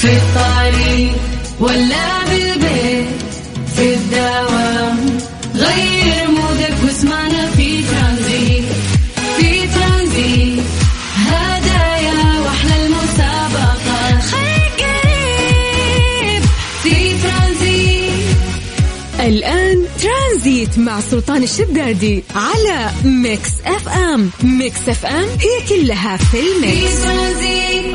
في الطريق ولا بالبيت في الدوام غير مودك واسمعنا في ترانزيت في ترانزيت. هدايا وأحلى المسابقة. خليك قريب في ترانزيت. الآن ترانزيت مع سلطان الشدادي على Mix FM. Mix FM هي كلها في ال mix.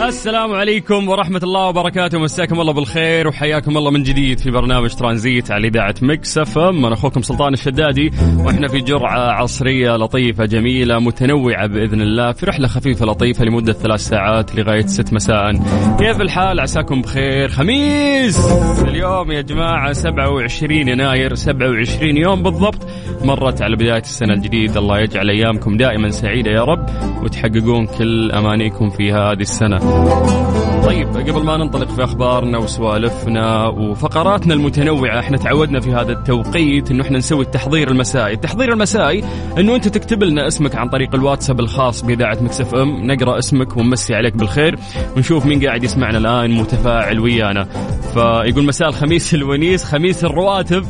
السلام عليكم ورحمة الله وبركاته. مساكم الله بالخير وحياكم الله من جديد في برنامج ترانزيت على إذاعة Mix FM. أنا أخوكم سلطان الشدادي وإحنا في جرعة عصرية لطيفة جميلة متنوعة بإذن الله في رحلة خفيفة لطيفة لمدة ثلاث ساعات لغاية ست مساء. كيف الحال؟ عساكم بخير. خميس! اليوم يا جماعة 27 يناير 27 يوم بالضبط. مرت على بداية السنة الجديدة. الله يجعل أيامكم دائما سعيدة يا رب وتحققون كل أمانيكم في هذه السنة. طيب قبل ما ننطلق في أخبارنا وسوالفنا وفقراتنا المتنوعة إحنا تعودنا في هذا التوقيت إنه إحنا نسوي التحضير المسائي، التحضير المسائي إنه أنت تكتب لنا اسمك عن طريق الواتساب الخاص بإذاعة Mix FM، نقرأ اسمك ونمسي عليك بالخير ونشوف مين قاعد يسمعنا الآن متفاعل ويانا. فيقول مساء الخميس الونيس خميس الرواتب.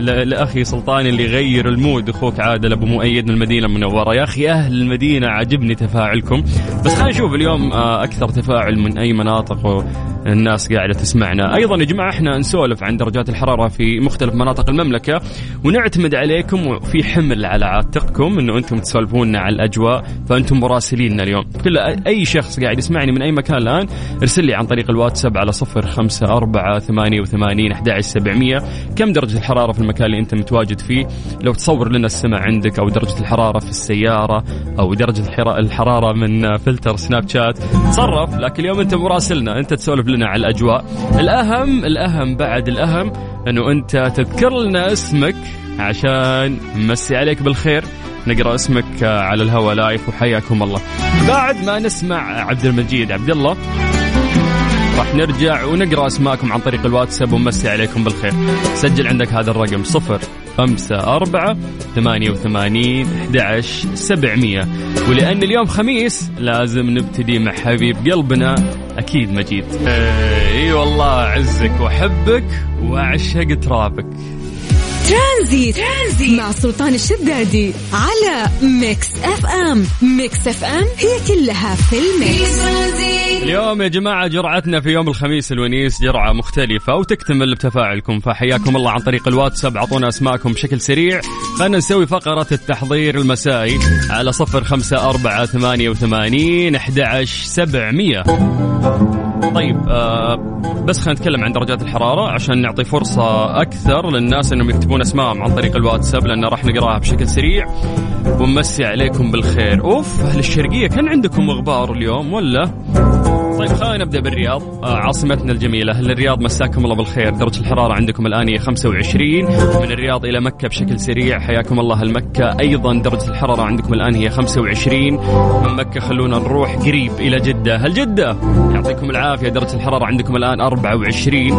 لأخي سلطان اللي يغير ال mood. أخوك عادل أبو مؤيد من المدينة المنورة. يا أخي أهل المدينة عجبني تفاعلكم. بس خلينا نشوف اليوم آه، أكثر تفاعل من أي مناطق الناس قاعدة تسمعنا. أيضا يا جماعة إحنا نسولف عن درجات الحرارة في مختلف مناطق المملكة ونعتمد عليكم وفي حمل على عاتقكم إنه أنتم تسولفونا على الأجواء فأنتم مراسليننا اليوم. كل أي شخص قاعد يسمعني من أي مكان الآن ارسل لي عن طريق الواتساب على صفر خمسة أربعة ثمانية وثمانين أحد سبعمية. كم درجة الحرارة في المكان اللي أنت متواجد فيه. لو تصور لنا السماء عندك أو درجة الحرارة في السيارة أو درجة الحرا- الحرارة من فلتر Snapchat تصرف. لكن اليوم أنت مراسلنا أنت تسولف لنا على الأجواء. الأهم الأهم بعد الأهم أنه أنت تذكر لنا اسمك عشان نمسي عليك بالخير. نقرأ اسمك على الهواء live وحياكم الله. بعد ما نسمع عبد المجيد عبد الله. راح نرجع ونقرأ أسماءكم عن طريق الواتساب ونمسي عليكم بالخير. سجل عندك هذا الرقم صفر خمسة أربعة ثمانية وثمانين أحد سبعمية. ولأن اليوم خميس لازم نبتدي مع حبيب قلبنا أكيد مجيد. إي والله أعزك وأحبك وأعشق ترابك. ترانزيت, ترانزيت مع سلطان الشدادي على Mix FM. Mix FM هي كلها في ال mix. اليوم يا جماعة جرعتنا في يوم الخميس الونيس جرعة مختلفة وتكتمل بتفاعلكم فحياكم الله عن طريق الواتساب أعطونا أسماءكم بشكل سريع. خلينا نسوي فقرة التحضير المسائي على صفر خمسة أربعة ثمانية وثمانين أحد سبعمية. طيب آه بس خلينا نتكلم عن درجات الحرارة عشان نعطي فرصة أكثر للناس أنهم يكتبون أسمائهم عن طريق الواتساب لأن راح نقراها بشكل سريع ونمسي عليكم بالخير أوف أهل الشرقية كان عندكم غبار اليوم ولا؟ طيب خلينا نبدأ بالرياض. آه عاصمتنا الجميلة الرياض مساكم الله بالخير؟ درجة الحرارة عندكم الآن هي 25 من الرياض إلى مكة بشكل سريع حياكم الله المكة. أيضا درجة الحرارة عندكم الآن هي 25 من مكة خلونا نروح قريب إلى جدة. هل جدة؟ يعطيكم العافية درجة الحرارة عندكم الآن 24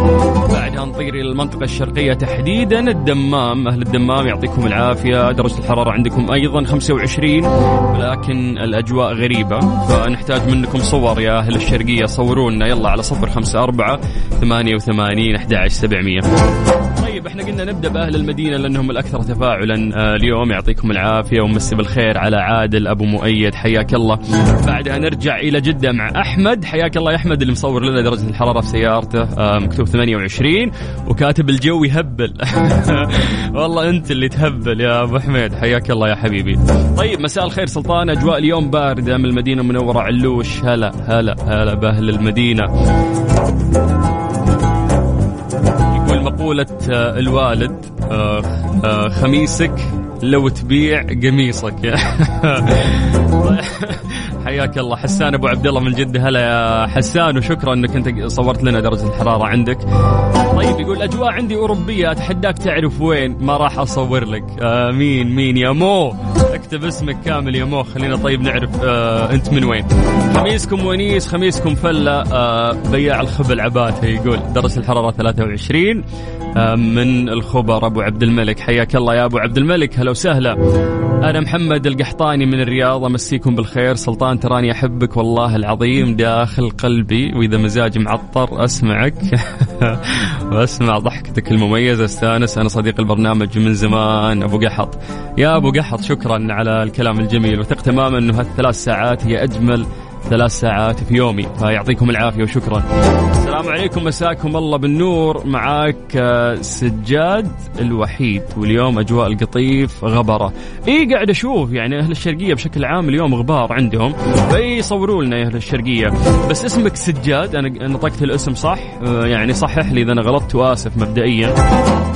بعدها نطير إلى المنطقة الشرقية تحديدا الدمام. أهل الدمام يعطيكم العافية. درجة الحرارة عندكم أيضا 25 ولكن الأجواء غريبة فنحتاج منكم صور يا أهل الشرقية. صورونا يلا على صفر خمسة أربعة ثمانية وثمانين أحد سبعمية. طيب إحنا قلنا نبدأ بأهل المدينة لأنهم الأكثر تفاعلا آه، اليوم. يعطيكم العافية ومسي بالخير على عادل أبو مؤيد. حياك الله. بعدها نرجع إلى جدة مع أحمد حياك الله يا أحمد اللي مصور لنا درجة الحرارة في سيارته. آه، مكتوب 28 وكاتب الجو يهبل. والله أنت اللي تهبل يا أبو حميد حياك الله يا حبيبي. طيب مساء الخير سلطان. أجواء اليوم باردة. من المدينة المنوره علوش. هلا هلا هلا. باهل المدينة. يقول مقولة آه، الوالد آه، آه، خميسك لو تبيع قميصك. حياك الله. حسان أبو عبد الله من جدة. هلا يا حسان وشكرا إنك أنت صورت لنا درجة الحرارة عندك. طيب يقول أجواء عندي أوروبية أتحداك تعرف وين؟ ما راح أصور لك. آه مين مين؟ يا مو. اكتب اسمك كامل يا مو خلينا طيب نعرف آه انت من وين. خميسكم ونيس خميسكم فلة آه بياع الخبل عباته يقول درجه الحرارة 23 آه من الخبر أبو عبد الملك. حياك الله يا أبو عبد الملك هلا وسهلا. أنا محمد القحطاني من الرياض أمسيكم بالخير. سلطان تراني أحبك والله العظيم داخل قلبي. وإذا مزاجي معطر أسمعك. وأسمع ضحكتك المميزة. استأنس أنا صديق البرنامج من زمان. أبو قحط. يا أبو قحط شكرا. على الكلام الجميل وثق تماما إنه هالثلاث ساعات هي أجمل ثلاث ساعات في يومي. فيعطيكم العافية وشكرا. السلام عليكم. مساكم الله بالنور. معاك آه، سجاد الوحيد. واليوم أجواء القطيف غبرة. اي قاعد أشوف يعني أهل الشرقية بشكل عام اليوم غبار عندهم. اي يصوروا لنا أهل الشرقية. بس اسمك سجاد أنا نطقت الاسم صح؟ آه، يعني صحح لي إذا أنا غلطت وآسف مبدئيا.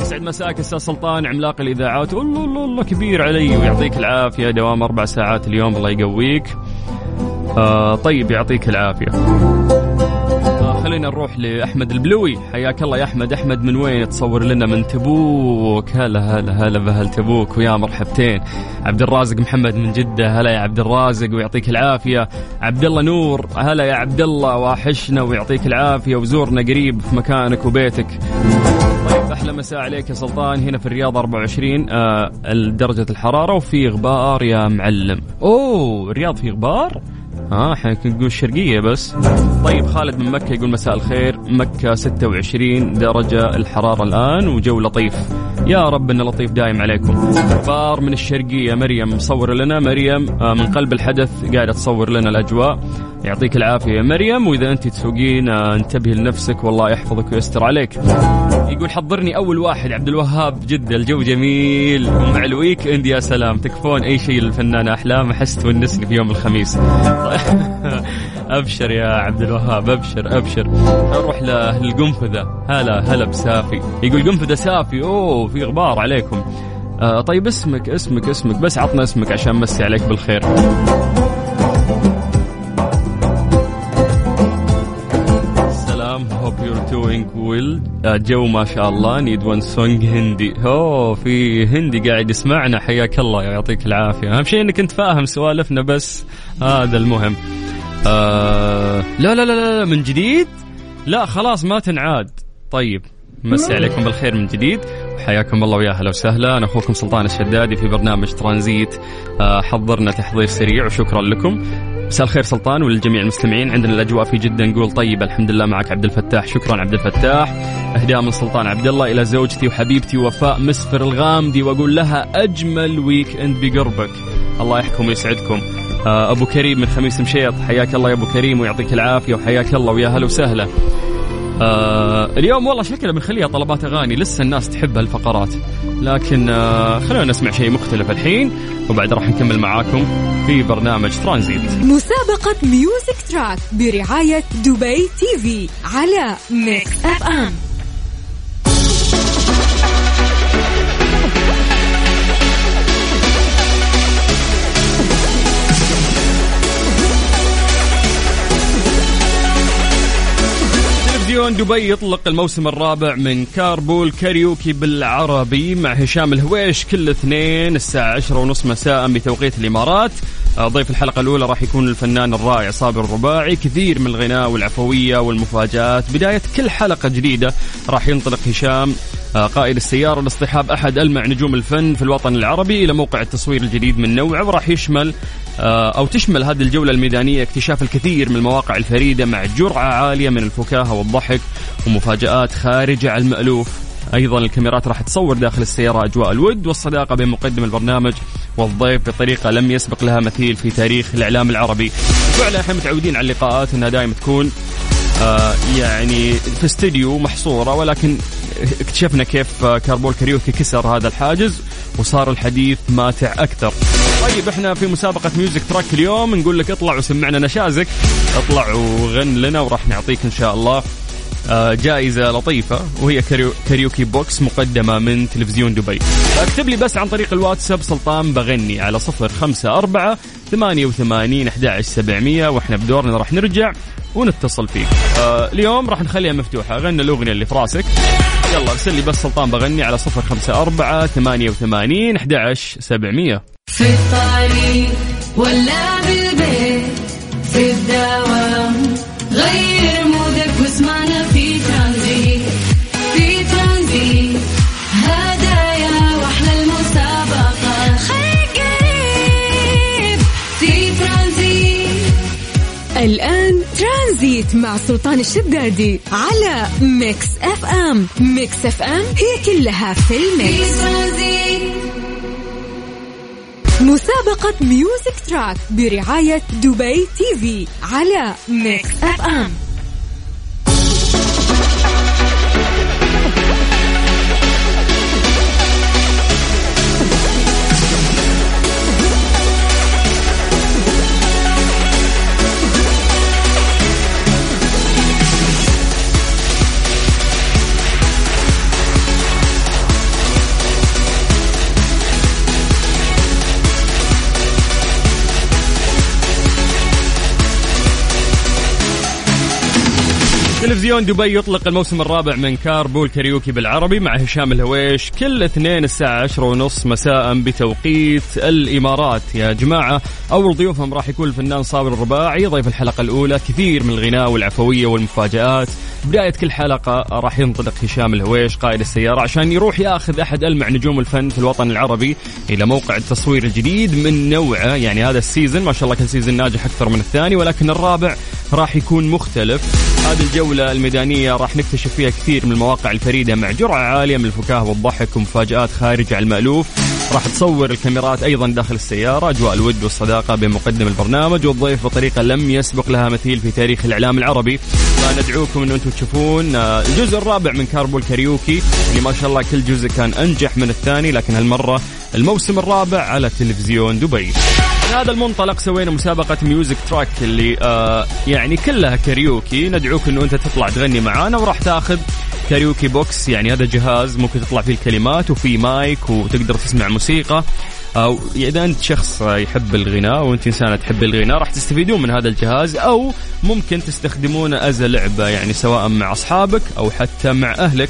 يسعد مساك أستاذ سلطان عملاق الإذاعات. الله الله الله كبير علي ويعطيك العافية. دوام أربع ساعات اليوم الله يقويك. آه طيب يعطيك العافية. آه خلينا نروح لأحمد البلوي. حياك الله يا أحمد. أحمد من وين تصور لنا؟ من تبوك. هلا هلا هلا بهل تبوك ويا مرحبتين. عبد الرازق محمد من جدة. هلا يا عبد الرازق ويعطيك العافية. عبد الله نور. هلا يا عبد الله. واحشنا ويعطيك العافية. وزورنا قريب في مكانك وبيتك. طيب أحلى مساء عليك يا سلطان. هنا في الرياض 24 آه درجة الحرارة. وفي غبار يا معلم. أوه الرياض في غبار؟ آه إحنا نقول الشرقية بس. طيب خالد من مكة يقول مساء الخير. مكة 26 درجة الحرارة الآن وجو لطيف. يا رب إن لطيف دايم عليكم. بار من الشرقية مريم مصور لنا. مريم آه، من قلب الحدث قاعدة تصور لنا الأجواء. يعطيك العافية يا مريم وإذا أنت تسوقين آه، انتبهي لنفسك والله يحفظك ويستر عليك. يقول حضرني أول واحد عبد الوهاب جدة الجو جميل. ومع ال weekend يا سلام. تكفون أي شيء للفنان أحلام أحس تونسني في يوم الخميس. أبشر يا عبد الوهاب أبشر أبشر. نروح للقنفذة. هلا هلا بسافي. يقول قنفذة سافي أوه في غبار عليكم. آه طيب اسمك اسمك اسمك. بس عطنا اسمك عشان نمسي عليك بالخير. سلام hope you're doing well جو ما شاء الله need one song هندي. اوه في هندي قاعد يسمعنا. حياك الله يعطيك العافية. أهم شيء إنك انت فاهم سوالفنا بس. هذا المهم. آه لا لا لا لا من جديد؟ لا خلاص ما تنعاد. طيب نمسي عليكم بالخير من جديد. حياكم الله ويا أهلا وسهلا. أنا أخوكم سلطان الشدادي في برنامج ترانزيت. آه حضرنا تحضير سريع وشكرا لكم. مساء الخير سلطان وللجميع المستمعين. عندنا الأجواء في جدة نقول طيب الحمد لله معك عبد الفتاح. شكرا عبد الفتاح. أهداء من سلطان عبد الله إلى زوجتي وحبيبتي وفاء مسفر الغامدي وأقول لها أجمل weekend بقربك. الله يحفظكم ويسعدكم. آه، أبو كريم من خميس مشيط. حياك الله يا أبو كريم ويعطيك العافية وحياك الله ويا هلا وسهلا. آه اليوم والله شكلها بنخليها طلبات أغاني لسه الناس تحب هالفقرات. لكن آه خلينا نسمع شيء مختلف الحين وبعد راح نكمل معاكم في برنامج ترانزيت. مسابقة music track برعاية Dubai TV على Mix FM تلفزيون دبي يطلق الموسم الرابع من Carpool Karaoke بالعربي مع هشام الهويش كل اثنين الساعة عشرة ونص مساء بتوقيت الإمارات. آه، ضيف الحلقة الأولى راح يكون الفنان الرائع صابر الرباعي كثير من الغناء والعفوية والمفاجآت. بداية كل حلقة جديدة راح ينطلق هشام آه، قائد السيارة لاصطحاب أحد ألمع نجوم الفن في الوطن العربي إلى موقع التصوير الجديد من نوعه وراح يشمل أو تشمل هذه الجولة الميدانية اكتشاف الكثير من المواقع الفريدة مع جرعة عالية من الفكاهة والضحك ومفاجآت خارجة عن المألوف أيضا الكاميرات راح تصور داخل السيارة أجواء الود والصداقة بين مقدم البرنامج والضيف بطريقة لم يسبق لها مثيل في تاريخ الإعلام العربي. فعلا إحنا متعودين على اللقاءات إنها دائما تكون آه يعني في استديو محصورة ولكن اكتشفنا كيف Carpool Karaoke كسر هذا الحاجز وصار الحديث ماتع أكثر. طيب إحنا في مسابقة music track اليوم نقول لك اطلع وسمعنا نشازك. اطلع وغن لنا وراح نعطيك إن شاء الله آه، جائزة لطيفة وهي kara- karaoke box مقدمة من تلفزيون دبي. اكتب لي بس عن طريق الواتساب سلطان بغني على صفر خمسة أربعة ثمانية وثمانين أحد سبعمية وإحنا بدورنا راح نرجع ونتصل فيك. آه اليوم راح نخليها مفتوحة. غنى الأغنية اللي في راسك. يلا ارسل لي بس سلطان بغني على صفر خمسة أربعة ثمانية وثمانين أحد سبعمية. في الطريق ولا بالبيت في الدوام غير ترانزيت مع سلطان الشدادي على Mix FM. Mix FM هي كلها في ال mix. مسابقة music track برعاية Dubai TV على Mix FM. تلفزيون دبي يطلق الموسم الرابع من Carpool Karaoke بالعربي مع هشام الهويش كل اثنين الساعة عشرة ونص مساء بتوقيت الإمارات. يا جماعة أول ضيوفهم راح يكون الفنان صابر الرباعي ضيف الحلقة الأولى كثير من الغناء والعفوية والمفاجآت. بداية كل حلقة راح ينطلق هشام الهويش قائد السيارة عشان يروح ياخذ أحد ألمع نجوم الفن في الوطن العربي إلى موقع التصوير الجديد من نوعه. يعني هذا ال season ما شاء الله كل season ناجح أكثر من الثاني ولكن الرابع راح يكون مختلف. هذه الجولة الميدانية راح نكتشف فيها كثير من المواقع الفريدة مع جرعة عالية من الفكاهة والضحك ومفاجآت خارجة عن المألوف. راح تصور الكاميرات أيضا داخل السيارة أجواء الود والصداقة بين مقدم البرنامج والضيف بطريقة لم يسبق لها مثيل في تاريخ الإعلام العربي. فندعوكم أن أنتم تشوفون آه، الجزء الرابع من Carpool Karaoke اللي ما شاء الله كل جزء كان أنجح من الثاني لكن هالمرة الموسم الرابع على تلفزيون دبي. من هذا المنطلق سوينا مسابقة music track اللي آه يعني كلها كاريوكي. ندعوك إنه أنت تطلع تغني معانا وراح تاخذ karaoke box. يعني هذا جهاز ممكن تطلع فيه الكلمات وفي مايك وتقدر تسمع موسيقى. أو إذا أنت شخص يحب الغناء وأنت إنسانة تحب الغناء راح تستفيدون من هذا الجهاز أو ممكن تستخدمونه as لعبة يعني سواء مع أصحابك أو حتى مع أهلك.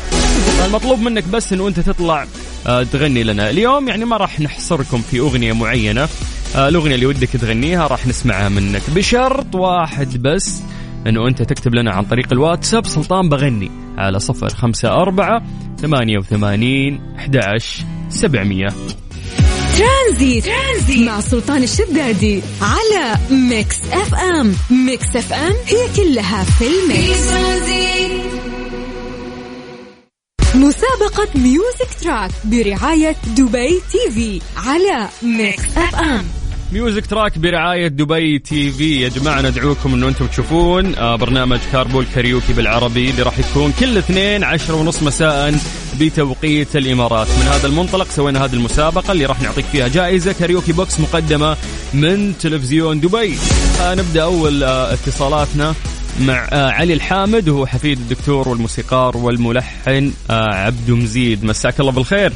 المطلوب منك بس أنه أنت تطلع آه، تغني لنا. اليوم يعني ما راح نحصركم في أغنية معينة. آه، الأغنية اللي ودك تغنيها راح نسمعها منك. بشرط واحد بس إنه أنت تكتب لنا عن طريق الواتساب سلطان بغني على صفر خمسة أربعة ثمانية وثمانين أحد سبعمية. ترانزيت. مع سلطان الشدادي على Mix FM Mix FM هي كلها في ال mix مسابقة Music Track برعاية دبي TV على Mix FM Music Track برعاية دبي TV. يا جماعة ندعوكم إنه أنتم تشوفون آه، برنامج Carpool Karaoke بالعربي اللي راح يكون كل اثنين عشرة ونص مساء بتوقيت الإمارات. من هذا المنطلق سوينا هذه المسابقة اللي راح نعطيك فيها جائزة karaoke box مقدمة من تلفزيون دبي. آه، نبدأ أول آه، اتصالاتنا مع علي الحامد وهو حفيد الدكتور والموسيقار والملحن عبدو مزيد. مساك الله بالخير.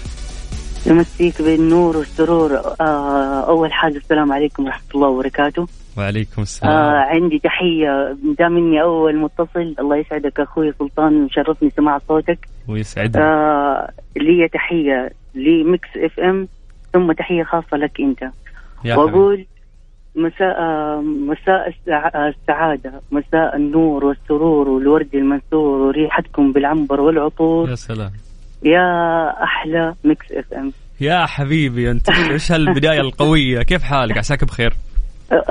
يمسيك بالنور والسرور آه أول حاجة السلام عليكم ورحمة الله وبركاته. وعليكم السلام. آه عندي تحية. دا مني أول متصل الله يسعدك أخوي سلطان وشرفني سماع صوتك. ويسعدنا آه لي تحية لميكس إف إم ثم تحية خاصة لك أنت. يا. وأقول مساء آه مساء آه، السعادة مساء النور والسرور والورد المنثور وريحتكم بالعنبر والعطور. يا سلام. يا أحلى Mix FM. يا حبيبي أنت إيش هالبداية القوية؟ كيف حالك؟ عساك بخير.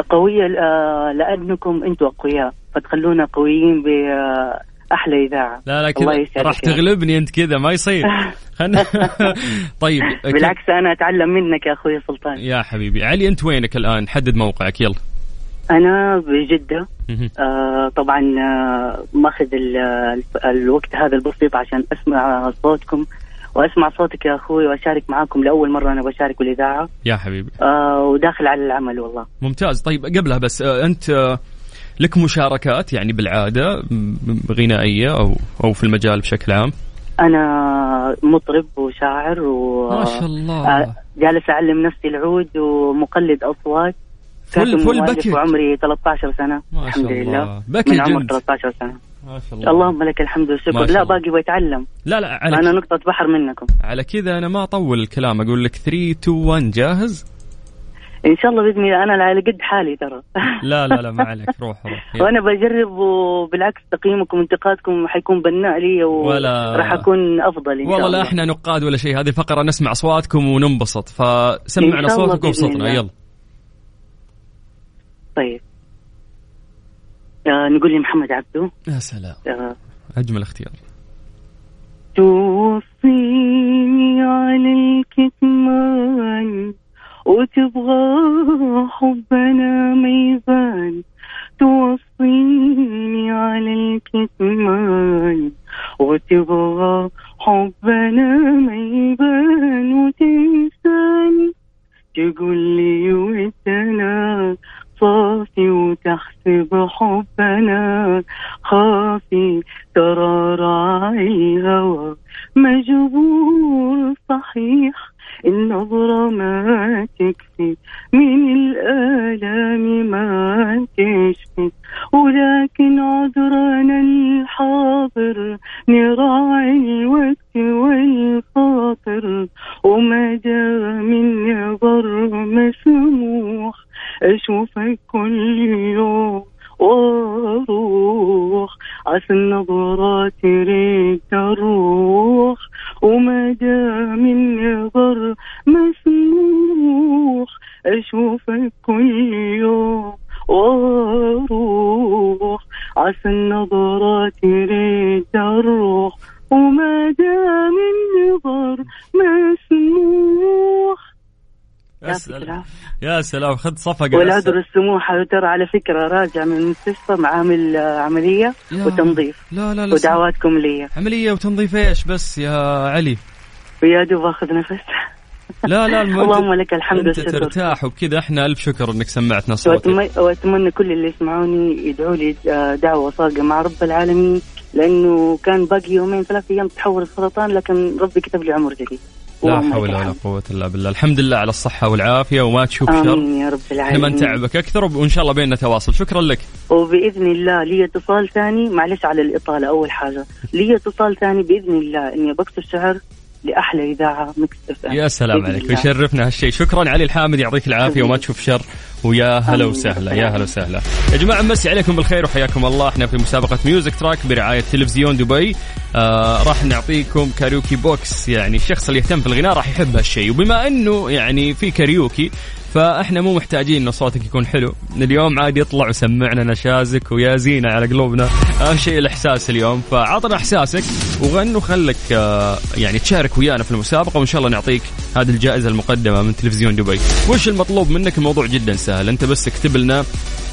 قوية آه، لأنكم أنتم أقوياء فتخلونا قويين بأحلى إذاعة. لا لا الله كذا راح تغلبني أنت كذا ما يصير. طيب بالعكس أنا أتعلم منك يا أخوي سلطان. يا حبيبي. علي أنت وينك الآن؟ حدد موقعك يلا. أنا بجدة مهم. آه طبعا آه ماخذ الف- الوقت هذا البسيط عشان أسمع صوتكم وأسمع صوتك يا أخوي وأشارك معاكم لأول مرة أنا بشارك بالإذاعة يا حبيبي. آه وداخل على العمل والله. ممتاز. طيب قبلها بس آه، أنت آه، لك مشاركات يعني بالعادة غنائية أو أو في المجال بشكل عام؟ أنا مطرب وشاعر و ما شاء الله. آه، جالس أعلم نفسي العود ومقلد أصوات. full full package وعمري 13 سنة ما شاء الحمد لله. package من عمر انت 13 سنة. ما شاء الله. اللهم لك الحمد والشكر. لا. باقي بتعلم لا لا على أنا نقطة بحر منكم. على كذا أنا ما أطول الكلام. أقول لك 3 2 1 جاهز؟ إن شاء الله بإذن الله. أنا على قد حالي ترى. لا لا لا ما عليك. روح روح. وأنا بجرب وبالعكس تقييمكم وانتقادكم حيكون بناء لي ولا- وراح أكون أفضل إن شاء والله الله. لا إحنا نقاد ولا شيء. هذه الفقره نسمع أصواتكم وننبسط. فسمعنا إن صوتك وبصوتنا. يلا. طيب. آه نقول لي محمد عبده يا سلام. آه. أجمل اختيار. توصيني على الكتمان وتبغى حبنا ما يبان توصيني على الكتمان وتبغى حبنا ما يبان وتنساني تقول لي ودنا صافي وتحسب حبنا. خافي ترى راعي الهوى. مجبور صحيح. النظرة ما تكفي. من الآلام ما تشفي. ولكن عذرنا الحاضر. نراعي الوقت والخاطر. وما جاء من نظر مسموح. أشوفك كل يوم وأروح عسى النظرات تريد تروح وما جاء من نظر مسموح اشوفك كل يوم وأروح عسى النظرات تريد تروح وما جاء من نظر مسموح. يا سلام. يا سلام خذ صفقة والعذر السموحة ترى على فكرة راجع من المستشفى معامل آه، عملية يا- وتنظيف. لا لا لا ودعواتكم لي. عملية وتنظيف إيش بس يا علي؟ ويا دوب أخذ نفس. لا لا الم- اللهم لك الحمد أنت والشكر. ترتاح وبكذا إحنا ألف شكر إنك سمعتنا صوتك. وأتم- وأتمنى كل اللي يسمعوني يدعوا لي آه، دعوة صادقة مع رب العالمين لأنه كان باقي يومين ثلاث أيام تحول السرطان لكن ربي كتب لي عمر جديد. لا حول ولا الحمد. قوة إلا بالله، الحمد لله على الصحة والعافية وما تشوف شر، آمين يا رب إحنا ما العالمين نتعبك أكثر وإن شاء الله بيننا تواصل، شكرا لك. وبإذن الله لي اتصال ثاني معلش على الإطالة أول حاجة. لي اتصال ثاني بإذن الله إني بكتب شعر لأحلى إذاعة Mix FM يا سلام عليك الله. ويشرفنا هالشيء، شكرا علي الحامد يعطيك العافية وما تشوف شر ويا هلا. وسهلا يا هلا وسهلا. يا جماعة مسي عليكم بالخير وحياكم الله، إحنا في مسابقة Music Track برعاية تلفزيون دبي. آه راح نعطيكم karaoke box يعني الشخص اللي يهتم في الغناء راح يحب هالشيء وبما إنه يعني في كاريوكي فاحنا مو محتاجين انه صوتك يكون حلو. اليوم عادي يطلع وسمعنا نشازك ويا زينه على قلوبنا. أهم شيء الإحساس اليوم. فعطنا إحساسك وغن وخلك آه، يعني تشارك ويانا في المسابقة وإن شاء الله نعطيك هذه الجائزة المقدمة من تلفزيون دبي. وش المطلوب منك؟ الموضوع جدا سهل. أنت بس اكتب لنا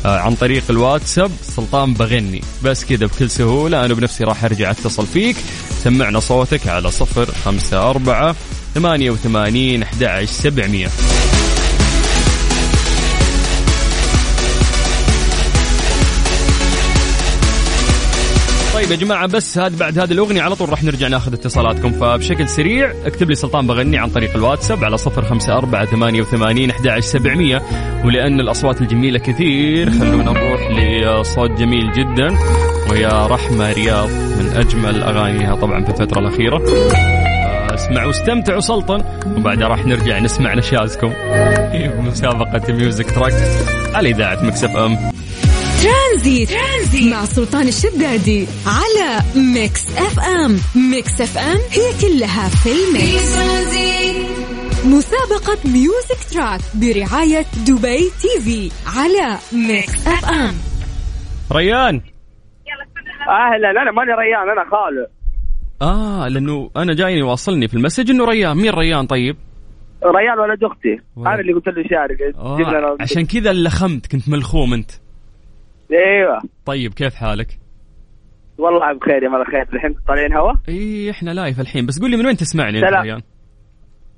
آه، عن طريق الواتساب سلطان بغني. بس كذا بكل سهولة أنا بنفسي راح أرجع أتصل فيك. سمعنا صوتك على صفر خمسة أربعة ثمانية وثمانين أحد عشر سبعمية. طيب يا جماعة بس هاد بعد هذه الأغنية على طول راح نرجع ناخذ اتصالاتكم. فبشكل سريع اكتب لي سلطان بغني عن طريق الواتساب على صفر خمسة أربعة ثمانية وثمانين أحد عشر سبعمية. ولأن الأصوات الجميلة كثير خلونا نروح لصوت جميل جدا. وهي رحمة رياض من أجمل أغانيها طبعا في الفترة الأخيرة. اسمعوا واستمتعوا سلطن وبعدها راح نرجع نسمع نشازكم في مسابقة Music Track على إذاعة Mix FM. ترانزيت. ترانزيت مع سلطان الشدادي على Mix FM. Mix FM هي كلها في ال mix. مسابقة Music Track برعاية دبي TV على Mix FM. ريان. أهلا. أنا ماني ريان أنا خالد. آه لأنه أنا جايني واصلني في ال message إنه ريان. مين ريان طيب؟ ريان ولد أختي. أنا اللي قلت له شارك آه عشان كذا لخمت كنت ملخوم أنت. إيوه طيب كيف حالك؟ والله بخير يا مال خير الحين طالعين هوا اي إحنا live الحين بس قول لي من وين تسمعني أنت. ريان؟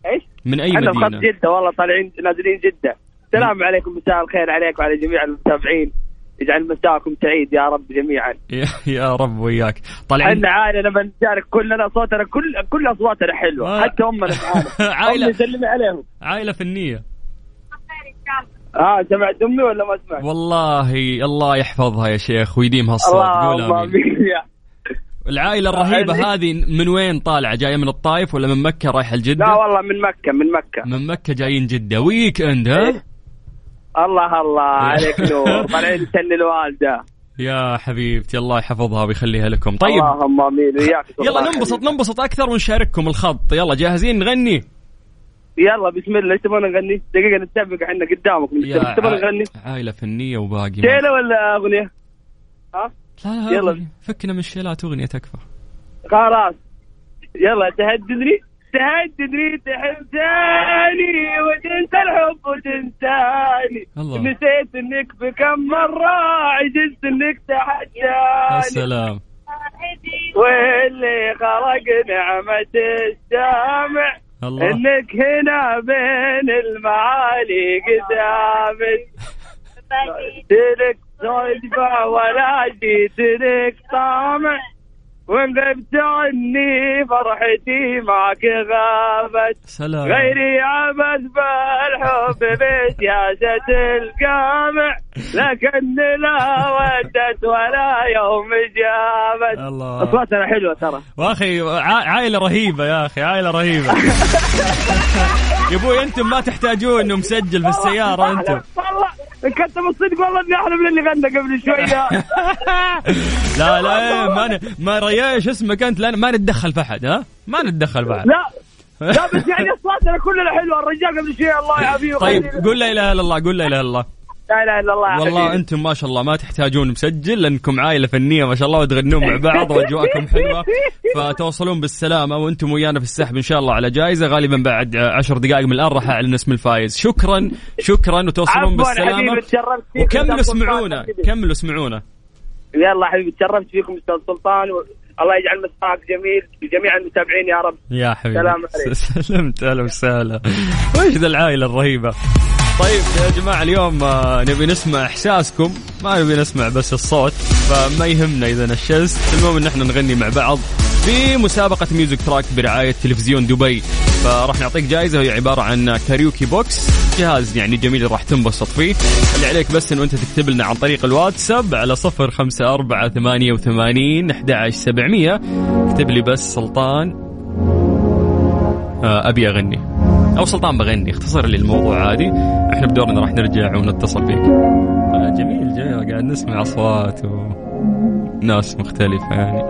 إيش؟ من أي في خط مدينة؟ جده والله طالعين نازلين جده السلام عليكم مساء الخير عليك وعلى جميع المتابعين يجعل مساءكم سعيد يا رب جميعا يا, رب وياك طالعين إحنا عائلة لما نشارك كلنا صوتنا كل كل أصواتنا حلوة آه. حتى أمنا. أمي سلمي عليهم عائلة فنية آه سمعت امي ولا ما سمعت؟ والله الله يحفظها يا شيخ ويديمها الصوت. قول آمين. الرهيبة آه، هذه من وين طالعة؟ جاية من الطايف ولا من مكة رايحة لجدة؟ والله من مكة من مكة. من مكة جايين جدة. weekend ها؟ الله الله. عليك نور. طالعين سن الوالدة. يا حبيبتي الله يحفظها ويخليها لكم. طيب. اللهم آمين. وياك يلا ننبسط ننبسط أكثر ونشارككم الخط. يلا جاهزين؟ نغني. يلا بسم الله إيش تبغى نغني؟ دقيقة نتفق إحنا قدامك إيش تبغى نغني؟ عائلة فنية وباقي شيلة ولا أغنية؟ ها؟ لا لا يلا. فكنا من الشيلات أغنية تكفى خلاص يلا تهددني تهددني تحبتني وتنسى الحب وتنساني الله. نسيت إنك بكم مرة عجزت إنك يا تحداني سلام واللي خلق نعمة السامع الله. إنك هنا بين المعالي قدامك جيتلك صدفة ولا جيتلك طامع وإن غبت عني فرحتي معك غابت. سلام. غيري عبث بالحب بسياسة القامع لكن لا ودت ولا يوم جابت. الله. أصواتنا حلوة ترى. وأخي ع- عائلة رهيبة يا أخي عائلة رهيبة. يا أبوي أنتم ما تحتاجون انه مسجل في السيارة أنتم. والله كنت بالصدق والله إني أحلى من اللي غنى قبل شوية. لا لا ما ن... ما رياش اسمك أنت لا ما نتدخل في أحد ها؟ ما نتدخل في أحد. لا لا بس يعني اصواتنا كلنا حلوة الرجال قبل شوية الله حبيبي طيب قول لا إله إلا الله قول لا إله إلا الله. لا اله إلا الله والله حبيبي. أنتم ما شاء الله ما تحتاجون مسجل لأنكم عائلة فنية ما شاء الله وتغنون مع بعض وأجواءكم حلوة. فتوصلون بالسلامة وأنتم ويانا في السحب إن شاء الله على جائزة. غالبا بعد عشر دقائق من الآن راح أعلن اسم الفايز شكرا شكرا وتوصلون بالسلامة. وكملوا اسمعونا. كملوا اسمعونا. يلا حبيبي تشرفت فيكم أستاذ سلطان و... الله يجعل مساك جميل لجميع المتابعين يا رب. يا حبيبي. سلام عليك. سلمت أهلا وسهلا. وش ذا العائلة الرهيبة؟ طيب يا جماعة اليوم آه، نبي نسمع إحساسكم. ما نبي نسمع بس الصوت فما يهمنا إذا نشزت المهم إن إحنا نغني مع بعض في مسابقة Music Track برعاية تلفزيون دبي. فراح نعطيك جائزة وهي عبارة عن karaoke box. جهاز يعني جميل راح تنبسط فيه. اللي عليك بس انه أنت تكتب لنا عن طريق الواتساب على صفر خمسة أربعة ثمانية وثمانين أحد سبعمية. اكتب لي بس سلطان آه، أبي أغني. أو سلطان بغني اختصر لي الموضوع عادي. إحنا بدورنا راح نرجع ونتصل فيك. آه، جميل جميل. قاعد نسمع أصوات وناس مختلفة يعني.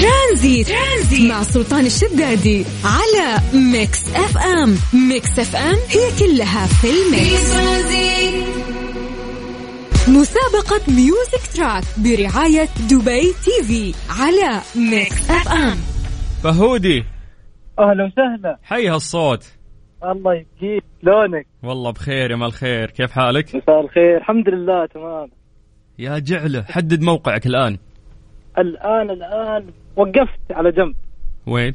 ترانزيت, ترانزيت مع سلطان الشدادي على Mix FM. Mix FM هي كلها في ال mix. مسابقة Music Track برعاية دبي TV على Mix FM. فهودي. أهلا وسهلا. حي هالصوت. الله يبقيك شلونك والله بخير يا مال الخير كيف حالك؟ مساء الخير. الحمد لله تمام. يا جعله حدد موقعك الآن. الآن الآن وقفت على جنب. وين؟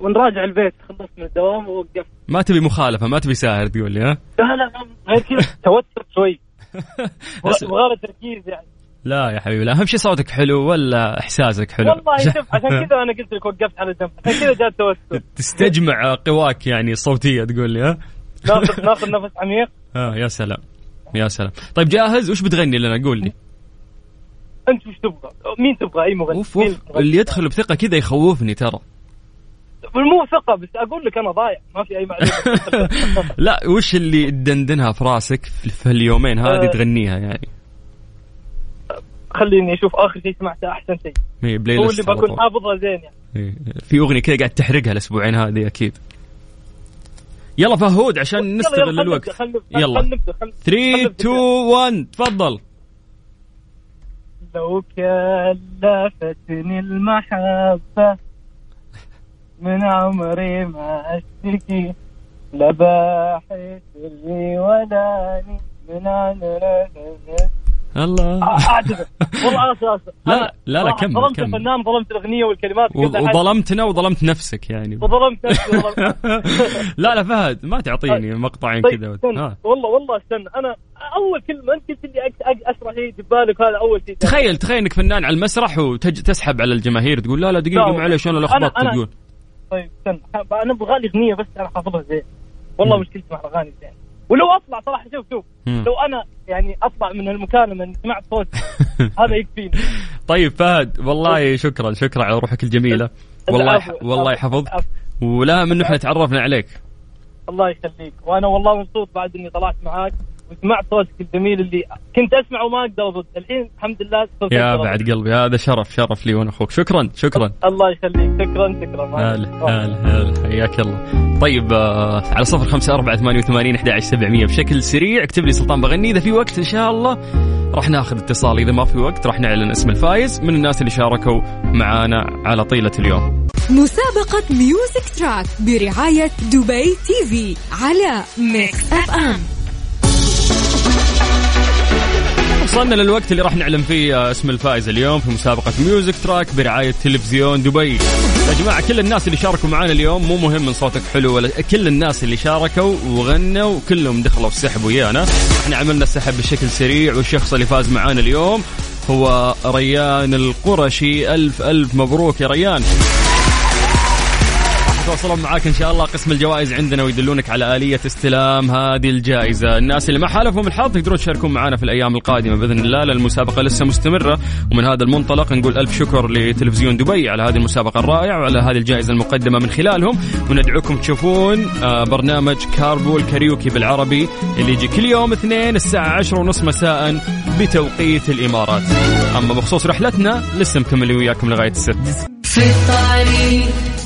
وأنا راجع البيت. خلصت من الدوام ووقفت. ما تبي مخالفة ما تبي ساهر تقول لي ها؟ لا لا غير كذا توتر شوي. وغير تركيز يعني. لا يا حبيبي لا اهم شيء صوتك حلو ولا إحساسك حلو؟ والله شوف عشان كذا أنا قلت لك وقفت على جنب عشان كذا جاء التوتر تستجمع قواك يعني الصوتيه تقول لي ها؟ ناخذ ناخذ نفس عميق. آه يا سلام يا سلام. طيب جاهز؟ وش بتغني لنا؟ قول لي. أنت وش تبغى؟ مين تبغى؟ أي مغني؟ أوف مين أوف؟ اللي يدخل بثقة كذا يخوفني ترى. مو ثقة بس أقول لك أنا ضايع ما في أي معلومة. لا وش اللي تدندنها في راسك في في اليومين هذه آه. تغنيها يعني؟ خليني أشوف آخر شيء سمعته أحسن شيء بلاي هو اللي بكون. حافظها زين يعني إيه. في أغنية كذا قاعد تحرقها الأسبوعين هذه أكيد يلا فهود عشان نستغل الوقت يلا. خلنا نبدأ، خلنا- 3 خلنا 2 نبدأ. 1 تفضل لو كلفتني المحبة من عمري ما أشتكي لا باحث لي ولاني من عمري الله اعتذر والله اسف اسف لا، أنا لا، لا، صراحة كمل، ظلمت كمل. الفنان ظلمت الأغنية والكلمات. وظلمتنا وظلمت نفسك يعني وظلمت نفسي والله لا لا فهد ما تعطيني مقطعين طيب كذا. والله والله استنى أنا أول كلمة أنت قلت لي أسرع شيء في بالك هذا أول شيء تخيل تخيل إنك فنان على المسرح وتسحب على الجماهير تقول لا لا دقيقة لا، معلش أنا لخبطت تقول طيب استنى أنا أبغى لي أغنية بس أنا حافظها زين والله. مشكلتي مع الأغاني زين ولو أطلع صراحة شوف شوف. لو أنا يعني أطلع من المكالمه اني سمعت صوت هذا يكفيني. طيب فهد والله شكرا شكرا على روحك الجميلة. والله يح... والله يحفظك. ولا من إحنا تعرفنا عليك. الله يخليك. وأنا والله مبسوط بعد إني طلعت معاك. وسمعت صوتك الجميل اللي كنت اسمع وما أقدر ارد الحين الحمد لله صوتك يا. بعد قلبي. هذا شرف شرف لي وأنا أخوك. شكرا شكرا. الله يخليك. شكرا شكرا. هلا هلا هلا. حياك الله. طيب آه على صفر خمسة أربعة ثمانية وثمانين أحد عشر سبعمية بشكل سريع. اكتب لي سلطان بغني. إذا في وقت إن شاء الله راح ناخذ اتصال. إذا ما في وقت راح نعلن اسم الفايز من الناس اللي شاركوا معانا على طيلة اليوم. مسابقة Music Track برعاية دبي TV على Mix FM وصلنا للوقت اللي راح نعلن فيه آه، اسم الفائز اليوم في مسابقة music track برعاية تلفزيون دبي. يا جماعة كل الناس اللي شاركوا معانا اليوم مو مهم من صوتك حلو ولا كل الناس اللي شاركوا وغنوا كلهم دخلوا السحب ويانا. إحنا عملنا السحب بشكل سريع والشخص اللي فاز معانا اليوم هو ريان القرشي. ألف ألف مبروك يا ريان. يتواصلون معاك إن شاء الله. قسم الجوائز عندنا ويدلونك على آلية استلام هذه الجائزة، الناس اللي ما حالفهم الحظ يقدرون يشاركون معنا في الأيام القادمة بإذن الله. لأن المسابقة لسه مستمرة. ومن هذا المنطلق نقول ألف شكر لتلفزيون دبي على هذه المسابقة الرائعة وعلى هذه الجائزة المقدمة من خلالهم. وندعوكم تشوفون آه، برنامج كاربول كاريوكي بالعربي اللي يجي كل يوم اثنين الساعة 10 ونص مساء بتوقيت الإمارات. أما بخصوص رحلتنا لسه مكملين وياكم لغاية الست. في الطريق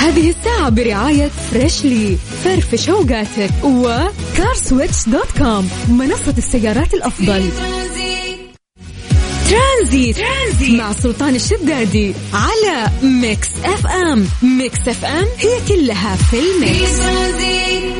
هذه الساعة برعاية Freshly فرفش اوقاتك و CarSwitch dot com منصة السيارات الأفضل. في ترانزيت ترانزيت, مع سلطان الشدادي على Mix FM Mix FM هي كلها في في ال mix. ترانزيت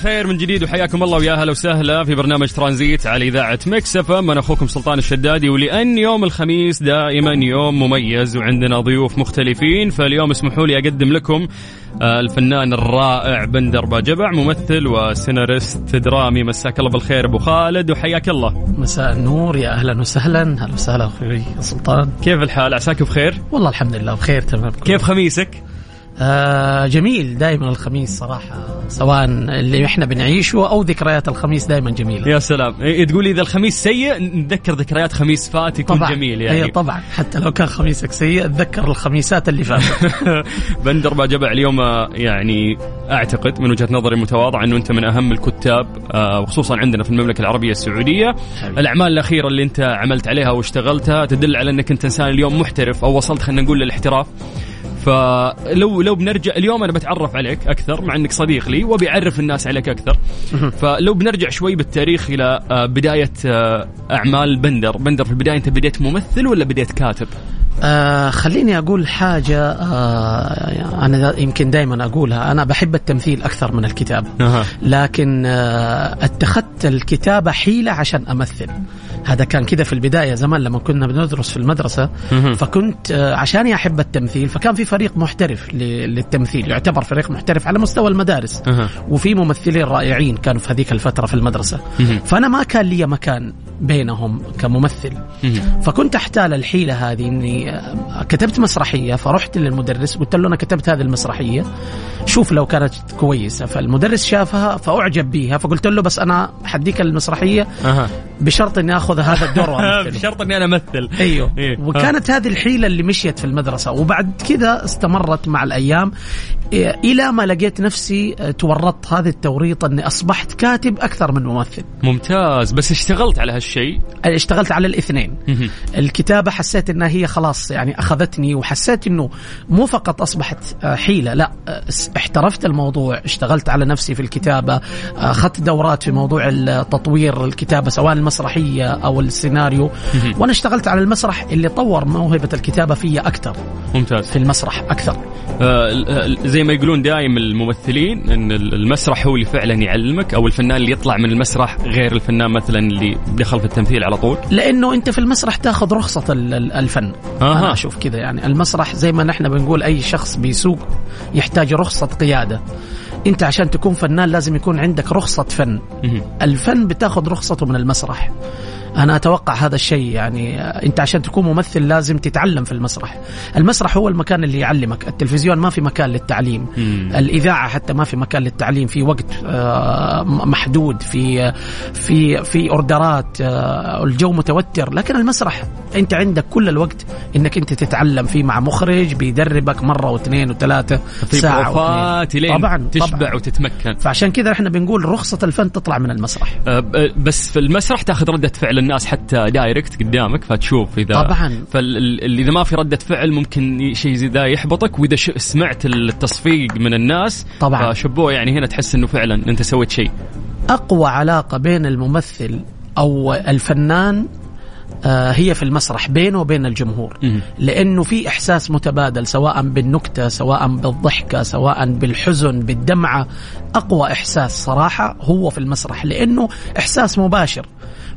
بالخير من جديد وحياكم الله ويا أهلا وسهلا في برنامج ترانزيت على إذاعة Mix FM. أنا أخوكم سلطان الشدادي ولأن يوم الخميس دائما يوم مميز وعندنا ضيوف مختلفين فاليوم اسمحوا لي أقدم لكم آه، الفنان الرائع بندر باجبع ممثل وسيناريست درامي. مساك الله بالخير أبو خالد وحياك الله. مساء النور يا أهلا وسهلا. أهلا وسهلا أخوي سلطان. كيف الحال؟ عساك بخير؟ والله الحمد لله بخير تمام. كيف خميسك؟ آه جميل دائما الخميس صراحة سواء اللي إحنا بنعيشه أو ذكريات الخميس دائما جميلة. يا سلام. إيه، تقول إذا الخميس سيء نتذكر ذكريات خميس فات يكون طبعا. جميل يعني. اي طبعا. حتى لو كان خميسك سيء اتذكر الخميسات اللي فاتت بندر باجبع اليوم آه، يعني أعتقد من وجهة نظري المتواضعه إنه أنت من أهم الكتاب آه، وخصوصا عندنا في المملكة العربية السعودية. حبيبي. الأعمال الأخيرة اللي أنت عملت عليها واشتغلتها تدل على أنك أنت إنسان اليوم محترف أو وصلت خلينا نقول للاحتراف. فلو لو بنرجع اليوم أنا بتعرف عليك أكثر مع إنك صديق لي وابي اعرف الناس عليك أكثر. فلو بنرجع شوي بالتاريخ إلى آه، بداية آه، أعمال بندر. بندر في البداية أنت بديت ممثل ولا بديت كاتب؟ آه خليني أقول حاجة آه أنا يمكن دائما أقولها أنا بحب التمثيل أكثر من الكتابه. لكن آه اتخذت الكتابه حيلة عشان أمثل هذا كان كذا في البداية زمان لما كنا بندرس في المدرسة. فكنت آه عشاني أحب التمثيل فكان في فريق محترف للتمثيل يعتبر فريق محترف على مستوى المدارس. وفي ممثلين رائعين كانوا في هذيك الفترة في المدرسة. فأنا ما كان لي مكان بينهم كممثل. فكنت أحتال الحيلة هذه إني آه، كتبت مسرحية فرحت للمدرس قلت له أنا كتبت هذه المسرحية شوف لو كانت كويسة. فالمدرس شافها فأعجب بيها فقلت له بس أنا حديك المسرحية بشرط إني آخذ هذا الدور بشرط إني أنا أمثل. أيوه. إيه. وكانت هذه الحيلة اللي مشيت في المدرسة. وبعد كذا استمرت مع الأيام. إلى ما لقيت نفسي آه، تورطت هذه التوريطة إني أصبحت كاتب أكثر من ممثل. ممتاز. بس اشتغلت على هالشيء؟ اشتغلت على الاثنين. مهم. الكتابة حسيت إنها هي خلاص يعني أخذتني وحسيت إنه مو فقط أصبحت آه، حيلة لا آه، احترفت الموضوع اشتغلت على نفسي في الكتابة آه، أخذت دورات في موضوع التطوير الكتابة سواء المسرحية أو السيناريو. وأنا اشتغلت على المسرح اللي طور موهبة الكتابة فيا أكثر. ممتاز. في المسرح أكثر. آه، ال- زي ما يقولون دائم الممثلين إن ال- المسرح هو اللي فعلا يعلمك أو الفنان اللي يطلع من المسرح غير الفنان مثلا اللي دخل في التمثيل على طول. لأنه أنت في المسرح تاخذ رخصة ال- ال- الفن. أها. أنا أشوف كذا يعني. المسرح زي ما نحن بنقول أي شخص بيسوق يحتاج رخصة قيادة. أنت عشان تكون فنان لازم يكون عندك رخصة فن. الفن بتاخذ رخصته من المسرح. أنا أتوقع هذا الشيء يعني آه، أنت عشان تكون ممثل لازم تتعلم في المسرح. المسرح هو المكان اللي يعلمك. التلفزيون ما في مكان للتعليم. مم. الإذاعة حتى ما في مكان للتعليم. في وقت آه، محدود. في في في أوردرات آه، الجو متوتر. لكن المسرح أنت عندك كل الوقت إنك أنت تتعلم. فيه مع مخرج بيدربك مرة واثنين وثلاثة ساعة واثنين. طبعا تشبع طبعا وتتمكن. فعشان كذا إحنا بنقول رخصة الفن تطلع من المسرح. آه، بس في المسرح تاخذ ردة فعل الناس حتى direct قدامك فتشوف إذا طبعاً. فاذا ما في ردة فعل ممكن شيء زي ذا يحبطك وإذا سمعت التصفيق من الناس طبعاً. فشبوه يعني هنا تحس إنه فعلا أنت سويت شيء أقوى علاقة بين الممثل أو الفنان آه، هي في المسرح بينه وبين الجمهور. لأنه في إحساس متبادل سواء بالنكتة سواء بالضحكة سواء بالحزن بالدمعة أقوى إحساس صراحة هو في المسرح لأنه إحساس مباشر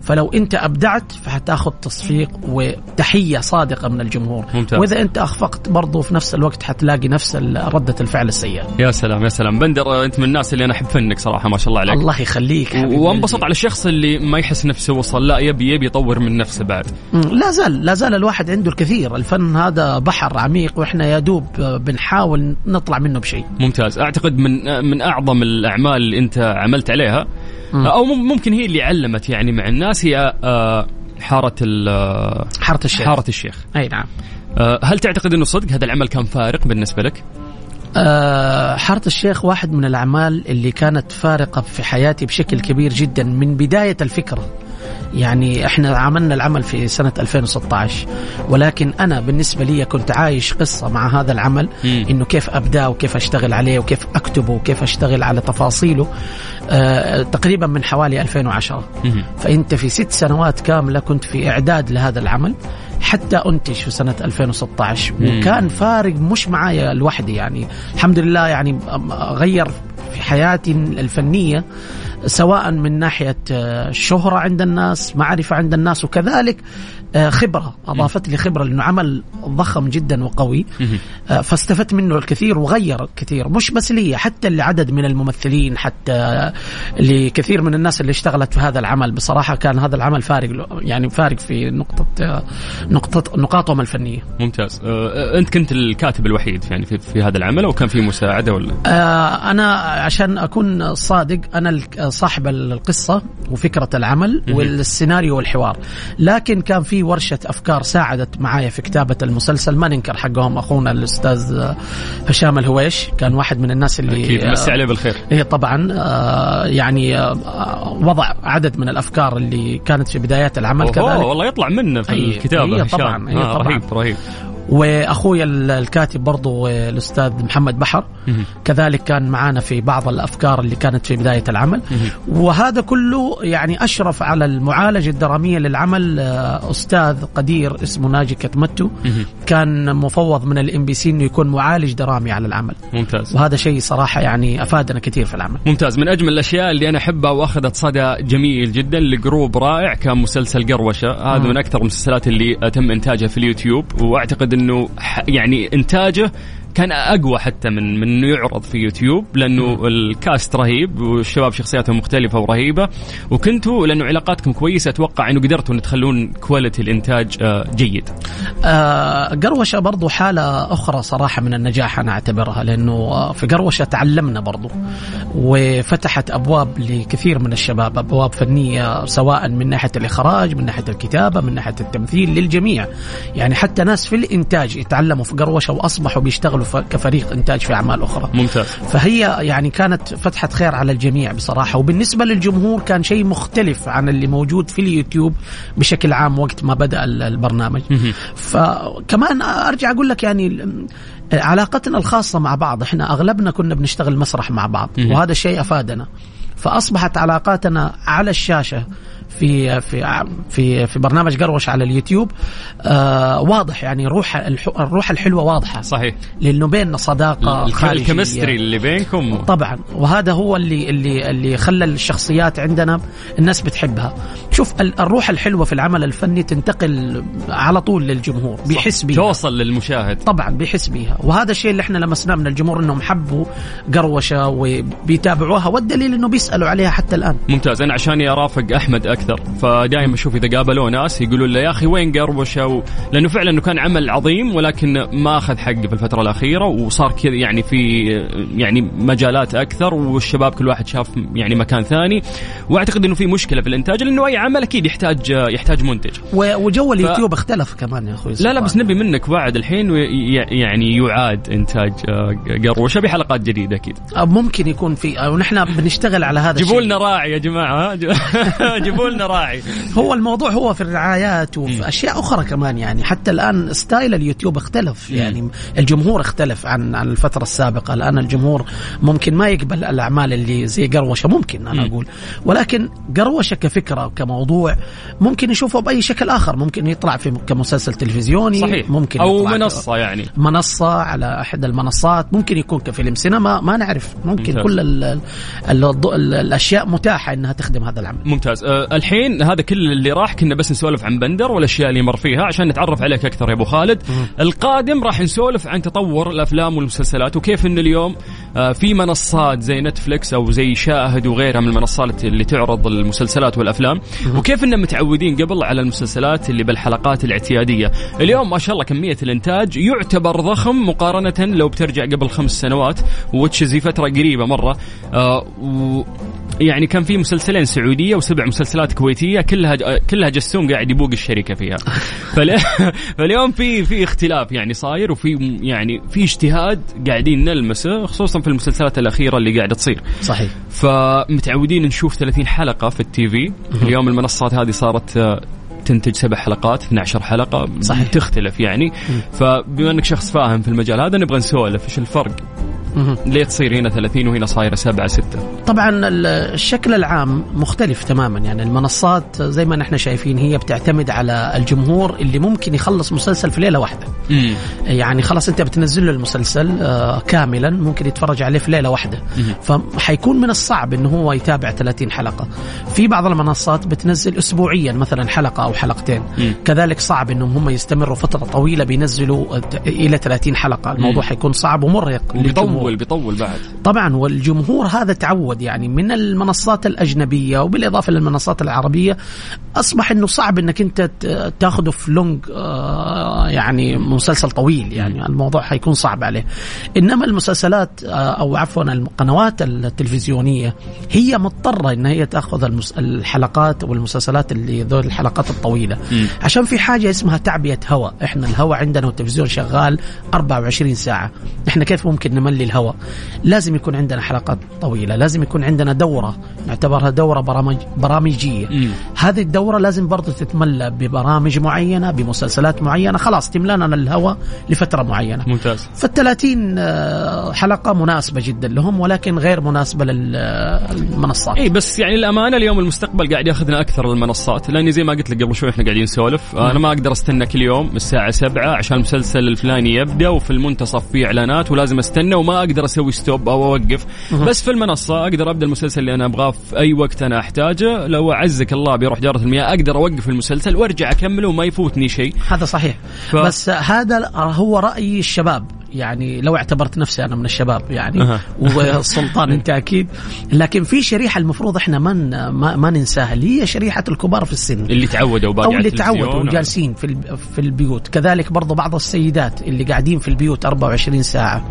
فلو انت ابدعت فحتاخذ تصفيق وتحية صادقة من الجمهور. ممتاز. وإذا انت أخفقت برضه في نفس الوقت حتلاقي نفس ردة الفعل السيئة. يا سلام يا سلام. بندر انت من الناس اللي أنا أحب فنك صراحة ما شاء الله عليك. الله يخليك وانبسط. على الشخص اللي ما يحس نفسه وصل. لا يبي يبي يطور من نفسه بعد. لا زال لا زال الواحد عنده الكثير. الفن هذا بحر عميق وإحنا يا دوب بنحاول نطلع منه بشيء. ممتاز. أعتقد من من أعظم الأعمال اللي أنت عملت عليها. أو مم- ممكن هي اللي علمت يعني مع الناس هي آه، حارة ال- آه، حارة الشيخ. حارة الشيخ. أي نعم. آه، هل تعتقد إنه صدق هذا العمل كان فارق بالنسبة لك؟ حارة الشيخ واحد من الأعمال اللي كانت فارقة في حياتي بشكل كبير جدا من بداية الفكرة. يعني إحنا عملنا العمل في سنة 2016 ولكن أنا بالنسبة لي كنت عايش قصة مع هذا العمل. إنه كيف أبدأ وكيف أشتغل عليه وكيف أكتبه وكيف أشتغل على تفاصيله آه تقريبا من حوالي 2010 مهم. فأنت في ست سنوات كاملة كنت في إعداد لهذا العمل حتى أنتج في سنة 2016 مم. وكان فارق مش معايا لوحدي يعني الحمد لله يعني غير في حياتي الفنية سواء من ناحية آه، شهرة عند الناس معرفة عند الناس وكذلك آه، خبرة أضافت لي خبرة لأنه عمل ضخم جدا وقوي. آه، فاستفدت منه الكثير وغير كثير مش بس لي حتى لعدد من الممثلين حتى لكثير من الناس اللي اشتغلت في هذا العمل بصراحة كان هذا العمل فارق له- يعني فارق في نقطة آه، نقطة نقاطهم الفنية ممتاز أنت كنت الكاتب الوحيد يعني في, في هذا العمل أو كان في مساعدة ولا؟ أنا عشان أكون صادق أنا ال- صاحب القصة وفكرة العمل. والسيناريو والحوار لكن كان في ورشة أفكار ساعدت معايا في كتابة المسلسل. ما ننكر حقهم أخونا الأستاذ آه، هشام الهويش كان واحد من الناس اللي أكيد. مسي عليه بالخير. هي طبعا آه، يعني آه، وضع عدد من الأفكار اللي كانت في بدايات العمل كذلك. والله يطلع منه في أي- الكتابة هي هشام. طبعاً، هي آه، طبعاً. رهيب رهيب. واخويا ال- الكاتب برضو آه، الأستاذ محمد بحر. كذلك كان معانا في بعض الأفكار اللي كانت في بداية العمل. وهذا كله يعني أشرف على المعالجة الدرامية للعمل آه، أستاذ قدير اسمه ناجي كتمتو. كان مفوض من ال MBC إنه يكون معالج درامي على العمل. ممتاز. وهذا شيء صراحة يعني أفادنا كثير في العمل. ممتاز. من أجمل الأشياء اللي أنا أحبها وأخذت صدى جميل جدا ل group رائع كان مسلسل قروشة. هذا. من أكثر المسلسلات اللي تم إنتاجها في اليوتيوب. وأعتقد انه يعني انتاجه كان أقوى حتى من من إنه يعرض في يوتيوب لأنه ال cast رهيب والشباب شخصياتهم مختلفة ورهيبة. وكنتوا لأنه علاقاتكم كويسة أتوقع إنه قدرتوا ان تخلون quality الإنتاج آه، جيد. آه، قروشة برضو حالة أخرى صراحة من النجاح أنا أعتبرها لأنه آه، في قروشة تعلمنا برضو وفتحت أبواب لكثير من الشباب أبواب فنية سواء من ناحية الإخراج من ناحية الكتابة من ناحية التمثيل للجميع. يعني حتى ناس في الإنتاج يتعلموا في قروشة وأصبحوا بيشتغلوا ف- كفريق إنتاج في أعمال أخرى. ممتاز. فهي يعني كانت فتحة خير على الجميع بصراحة وبالنسبة للجمهور كان شيء مختلف عن اللي موجود في اليوتيوب بشكل عام وقت ما بدأ ال- البرنامج. فكمان أرجع أقول لك يعني علاقتنا الخاصة مع بعض إحنا أغلبنا كنا بنشتغل مسرح مع بعض وهذا الشيء أفادنا. فأصبحت علاقاتنا على الشاشة في في في في برنامج قروش على اليوتيوب. آه واضح يعني روح الروح الحلوة واضحة. صحيح. لأنه بيننا صداقة خارجية. الكيمستري اللي بينكم. طبعا. وهذا هو اللي اللي اللي خلى الشخصيات عندنا الناس بتحبها. شوف ال- الروح الحلوة في العمل الفني تنتقل على طول للجمهور بيحس بيها. توصل للمشاهد. طبعا بيحس بيها. وهذا الشيء اللي إحنا لمسناه من الجمهور إنهم حبوا قروشة وبيتابعوها والدليل إنه بيسألوا عليها حتى الآن. ممتاز. أنا عشاني ارافق أحمد أكثر. فدائما أشوف إذا قابلوه ناس يقولون له يا أخي وين قربشه و... لأنه فعلا إنه كان عمل عظيم ولكن ما أخذ حقه في الفترة الأخيرة وصار كذا يعني في يعني مجالات أكثر والشباب كل واحد شاف يعني مكان ثاني. وأعتقد إنه في مشكلة في الإنتاج لأنه أي عمل أكيد يحتاج يحتاج منتج. و- وجو اليوتيوب اختلف كمان يا أخوي. لا لا بس نبي منك بعد الحين يعني يعاد إنتاج آه، قروشه بحلقات جديدة أكيد. ممكن يكون في ونحن بنشتغل على هذا جيبوا لنا راعي يا جماعة؟ جيبوا لنا راعي هو الموضوع هو في الرعايات وفي أشياء أخرى كمان يعني. حتى الآن ستايل اليوتيوب اختلف يعني. الجمهور اختلف عن عن الفترة السابقة. الآن الجمهور ممكن ما يقبل الأعمال اللي زي قروشة ممكن أنا أقول. ولكن قروشة كفكرة كموضوع ممكن يشوفه بأي شكل آخر. ممكن يطلع في كمسلسل تلفزيوني صحيح. ممكن أو منصة يعني. منصة على أحد المنصات. ممكن يكون كفيلم سينما ما نعرف. ممكن ممتاز. كل ال ال ال ال الأشياء متاحة أنها تخدم هذا العمل. ممتاز. أه الحين هذا كل اللي راح كنا بس نسولف عن بندر والأشياء اللي مر فيها عشان نتعرف عليك أكثر يا أبو خالد. القادم راح نسولف عن تطور الأفلام والمسلسلات وكيف إن اليوم أه في منصات زي نتفلكس أو زي شاهد وغيرها من المنصات اللي تعرض المسلسلات والأفلام. وكيف إن متعودين قبل على المسلسلات اللي بالحلقات الاعتيادية. اليوم ما شاء الله كمية الإنتاج يعتبر ضخم مقارنة لو بترجع قبل خمس سنوات وتشزي فترة قريبة مرة. أه و يعني كان في مسلسلين سعودية وسبع مسلسلات كويتية كلها كلها جسوم قاعد يبوق الشركة فيها. فال- فاليوم في في اختلاف يعني صاير وفي يعني في اجتهاد قاعدين نلمسه خصوصا في المسلسلات الأخيرة اللي قاعدة تصير. صحيح. فمتعودين نشوف 30 حلقة في التي في. اليوم المنصات هذه صارت آه، تنتج سبع حلقات 12 حلقة. صحيح. تختلف يعني. فبما انك شخص فاهم في المجال هذا نبغى نسولف إيش الفرق. ليه تصير هنا 30 وهنا صايرة 7 6 طبعا ال- الشكل العام مختلف تماما. يعني المنصات زي ما نحن شايفين هي بتعتمد على الجمهور اللي ممكن يخلص مسلسل في ليلة واحدة. يعني خلاص أنت بتنزل له المسلسل آه، كاملا ممكن يتفرج عليه في ليلة واحدة. فحيكون من الصعب إنه هو يتابع 30 حلقة. في بعض المنصات بتنزل اسبوعيا مثلا حلقة أو حلقتين. مم. كذلك صعب إنهم هم يستمروا فترة طويلة بينزلوا إلى 30 حلقة. الموضوع مم. حيكون صعب ومرهق للجمهور. بيطول بيطول بعد. طبعا والجمهور هذا تعود يعني من المنصات الأجنبية وبالإضافة للمنصات العربية. أصبح أنه صعب أنك أنت ت- تاخذه في لونج آه، يعني مسلسل طويل يعني. الموضوع حيكون صعب عليه. إنما المسلسلات آه، أو عفوا القنوات التلفزيونية هي مضطرة أن هي تأخذ المس- الحلقات والمسلسلات اللي ذول الحلقات الطويلة. مم. عشان في حاجة اسمها تعبئة هواء. إحنا الهواء عندنا والتلفزيون شغال 24 ساعة. إحنا كيف ممكن نملي الهواء لازم يكون عندنا حلقات طويلة لازم يكون عندنا دورة نعتبرها دورة برامج برامجية. مم. هذه الدورة لازم برضو تتملى ببرامج معينة بمسلسلات معينة. خلاص تملانا الهواء لفترة معينة. ممتاز. فالثلاثين آه، حلقة مناسبة جدا لهم ولكن غير مناسبة للمنصات اي بس يعني الامانه اليوم المستقبل قاعد ياخذنا أكثر المنصات لأني زي ما قلت لك قبل شوي إحنا قاعدين نسولف. أنا ما أقدر أستنى كل يوم الساعة 7 عشان المسلسل الفلاني يبدأ وفي المنتصف في إعلانات ولازم أستنى وما أقدر أسوي ستوب أو أوقف. بس في المنصة أقدر أبدأ المسلسل اللي أنا أبغاه في أي وقت أنا أحتاجه. لو عزك الله بيروح داره المياه أقدر أوقف المسلسل وأرجع أكمله وما يفوتني شيء. هذا صحيح. ف-. بس هذا هو رأي الشباب. يعني لو اعتبرت نفسي أنا من الشباب يعني. والسلطان أنت أكيد. لكن في شريحة المفروض إحنا ما ما, ما ننساها اللي هي شريحة الكبار في السن. اللي تعودوا باقي أو اللي تعودوا أو- جالسين في في البيوت. كذلك برضو بعض السيدات اللي قاعدين في البيوت 24 ساعة.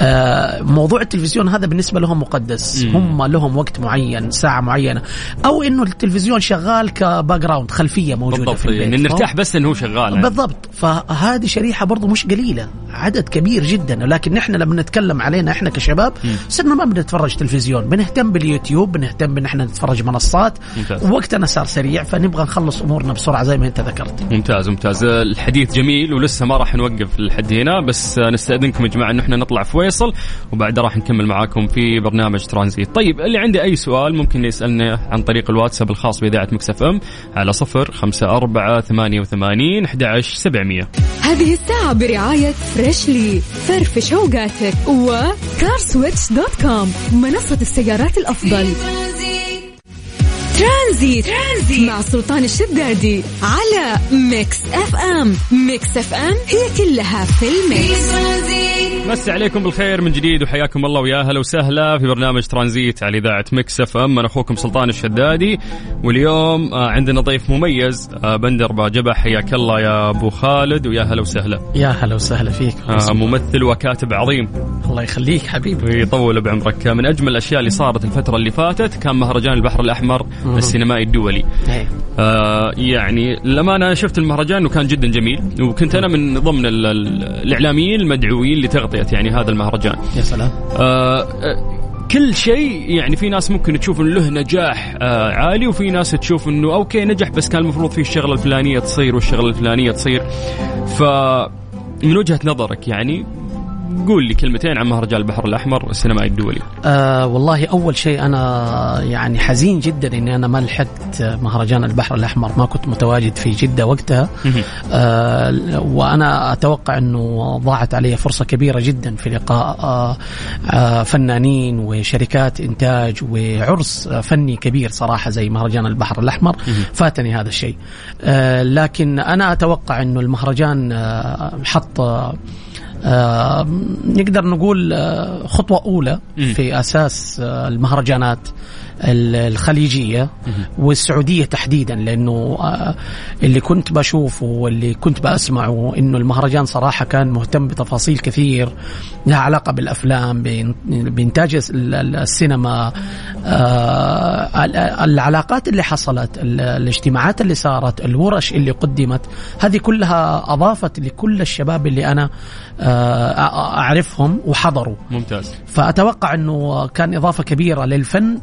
آه، موضوع التلفزيون هذا بالنسبة لهم مقدس. هم لهم وقت معين ساعة معينة. أو إنه التلفزيون شغال ك background خلفية موجودة بالضبط في البيت. يعني نرتاح بس إنه هو شغال. يعني. بالضبط. فهذه شريحة برضو مش قليلة عدد كبير جدا لكن نحن لما نتكلم علينا إحنا كشباب صرنا ما بنتفرج تلفزيون بنهتم باليوتيوب بنهتم بان إحنا نتفرج منصات. ممتاز. ووقتنا صار سريع فنبغى نخلص أمورنا بسرعة زي ما أنت ذكرت. ممتاز ممتاز. الحديث جميل ولسه ما راح نوقف لحد هنا بس نستأذنكم يا جماعة إن إحنا نطلع فاصل وبعدها راح نكمل معاكم في برنامج ترانزيت. طيب اللي عنده أي سؤال ممكن يسألنا عن طريق الواتساب الخاص بإذاعة Mix FM على صفر خمسة أربعة ثمانية وثمانين أحد عشر سبعمية. هذه الساعة برعاية Freshly. فرفش اوقاتك و CarSwitch dot com منصة السيارات الأفضل. ترانزيت, ترانزيت. مع سلطان الشدادي على Mix FM. Mix FM هي كلها في ال mix. مسي عليكم بالخير من جديد وحياكم الله ويا أهلا وسهلا في برنامج ترانزيت على إذاعة Mix FM. أنا أخوكم سلطان الشدادي. واليوم آه، عندنا ضيف مميز آه، بندر باجبع حياك الله يا أبو خالد ويا هلا وسهلا. يا هلا وسهلا فيك. آه، ممثل وكاتب عظيم. الله يخليك حبيبي. ويطول بعمرك. من أجمل الأشياء اللي صارت الفترة اللي فاتت كان مهرجان البحر الأحمر السينمائي الدولي. إيه. آه يعني لما أنا شفت المهرجان وكان جدا جميل وكنت أنا من ضمن ال- ال- الإعلاميين المدعوين لتغطية يعني هذا المهرجان. يا سلام. آه آه، كل شيء يعني في ناس ممكن تشوف إنه له نجاح آه عالي وفي ناس تشوف إنه أوكي نجح بس كان المفروض فيه الشغلة الفلانية تصير والشغلة الفلانية تصير. ف من وجهة نظرك يعني قول لي كلمتين عن مهرجان البحر الأحمر السينمائي الدولي. آه والله أول شيء أنا يعني حزين جدا إني أنا ما لحقت مهرجان البحر الأحمر ما كنت متواجد في جدة وقتها. آه وأنا أتوقع إنه ضاعت علي فرصة كبيرة جدا في لقاء آه آه فنانين وشركات إنتاج وعرس فني كبير صراحة زي مهرجان البحر الأحمر فاتني هذا الشيء. آه لكن أنا أتوقع إنه المهرجان آه حط آه نقدر نقول آه خطوة أولى مم. في أساس آه المهرجانات ال- الخليجية والسعودية تحديدا لأنه آه اللي كنت بشوفه واللي كنت بسمعه أنه المهرجان صراحة كان مهتم بتفاصيل كثير لها علاقة بالأفلام بإن- بإنتاج ال- ال- السينما آه ال- العلاقات اللي حصلت ال- الاجتماعات اللي صارت الورش اللي قدمت هذه كلها أضافت لكل الشباب اللي أنا آه أعرفهم وحضروا. ممتاز. فأتوقع أنه كان إضافة كبيرة للفن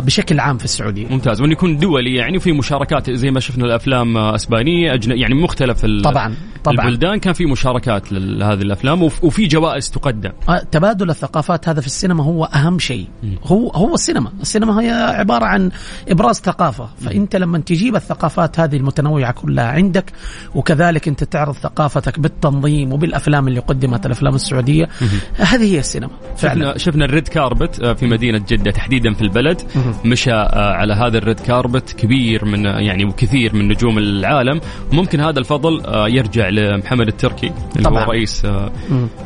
بشكل عام في السعودية. ممتاز. وانه يكون دولي يعني وفي مشاركات زي ما شفنا الأفلام آه، أسبانية أجن... يعني مختلف ال... طبعا طبعا. البلدان كان في مشاركات لهذه الأفلام وف... وفي جوائز تقدم. آه، تبادل الثقافات هذا في السينما هو أهم شيء. هو هو السينما. السينما هي عبارة عن إبراز ثقافة. فإنت لما تجيب الثقافات هذه المتنوعة كلها عندك وكذلك أنت تعرض ثقافتك بالتنظيم وبالأفلام اللي قدمت الأفلام السعودية هذه هي السينما فعلا. شفنا شفنا ال red carpet آه، في مدينة جدة تحديدا في البلد. مشى آه، على هذا ال red carpet كبير من يعني وكثير من نجوم العالم. وممكن هذا الفضل آه، يرجع لمحمد التركي اللي طبعاً. هو رئيس آه،.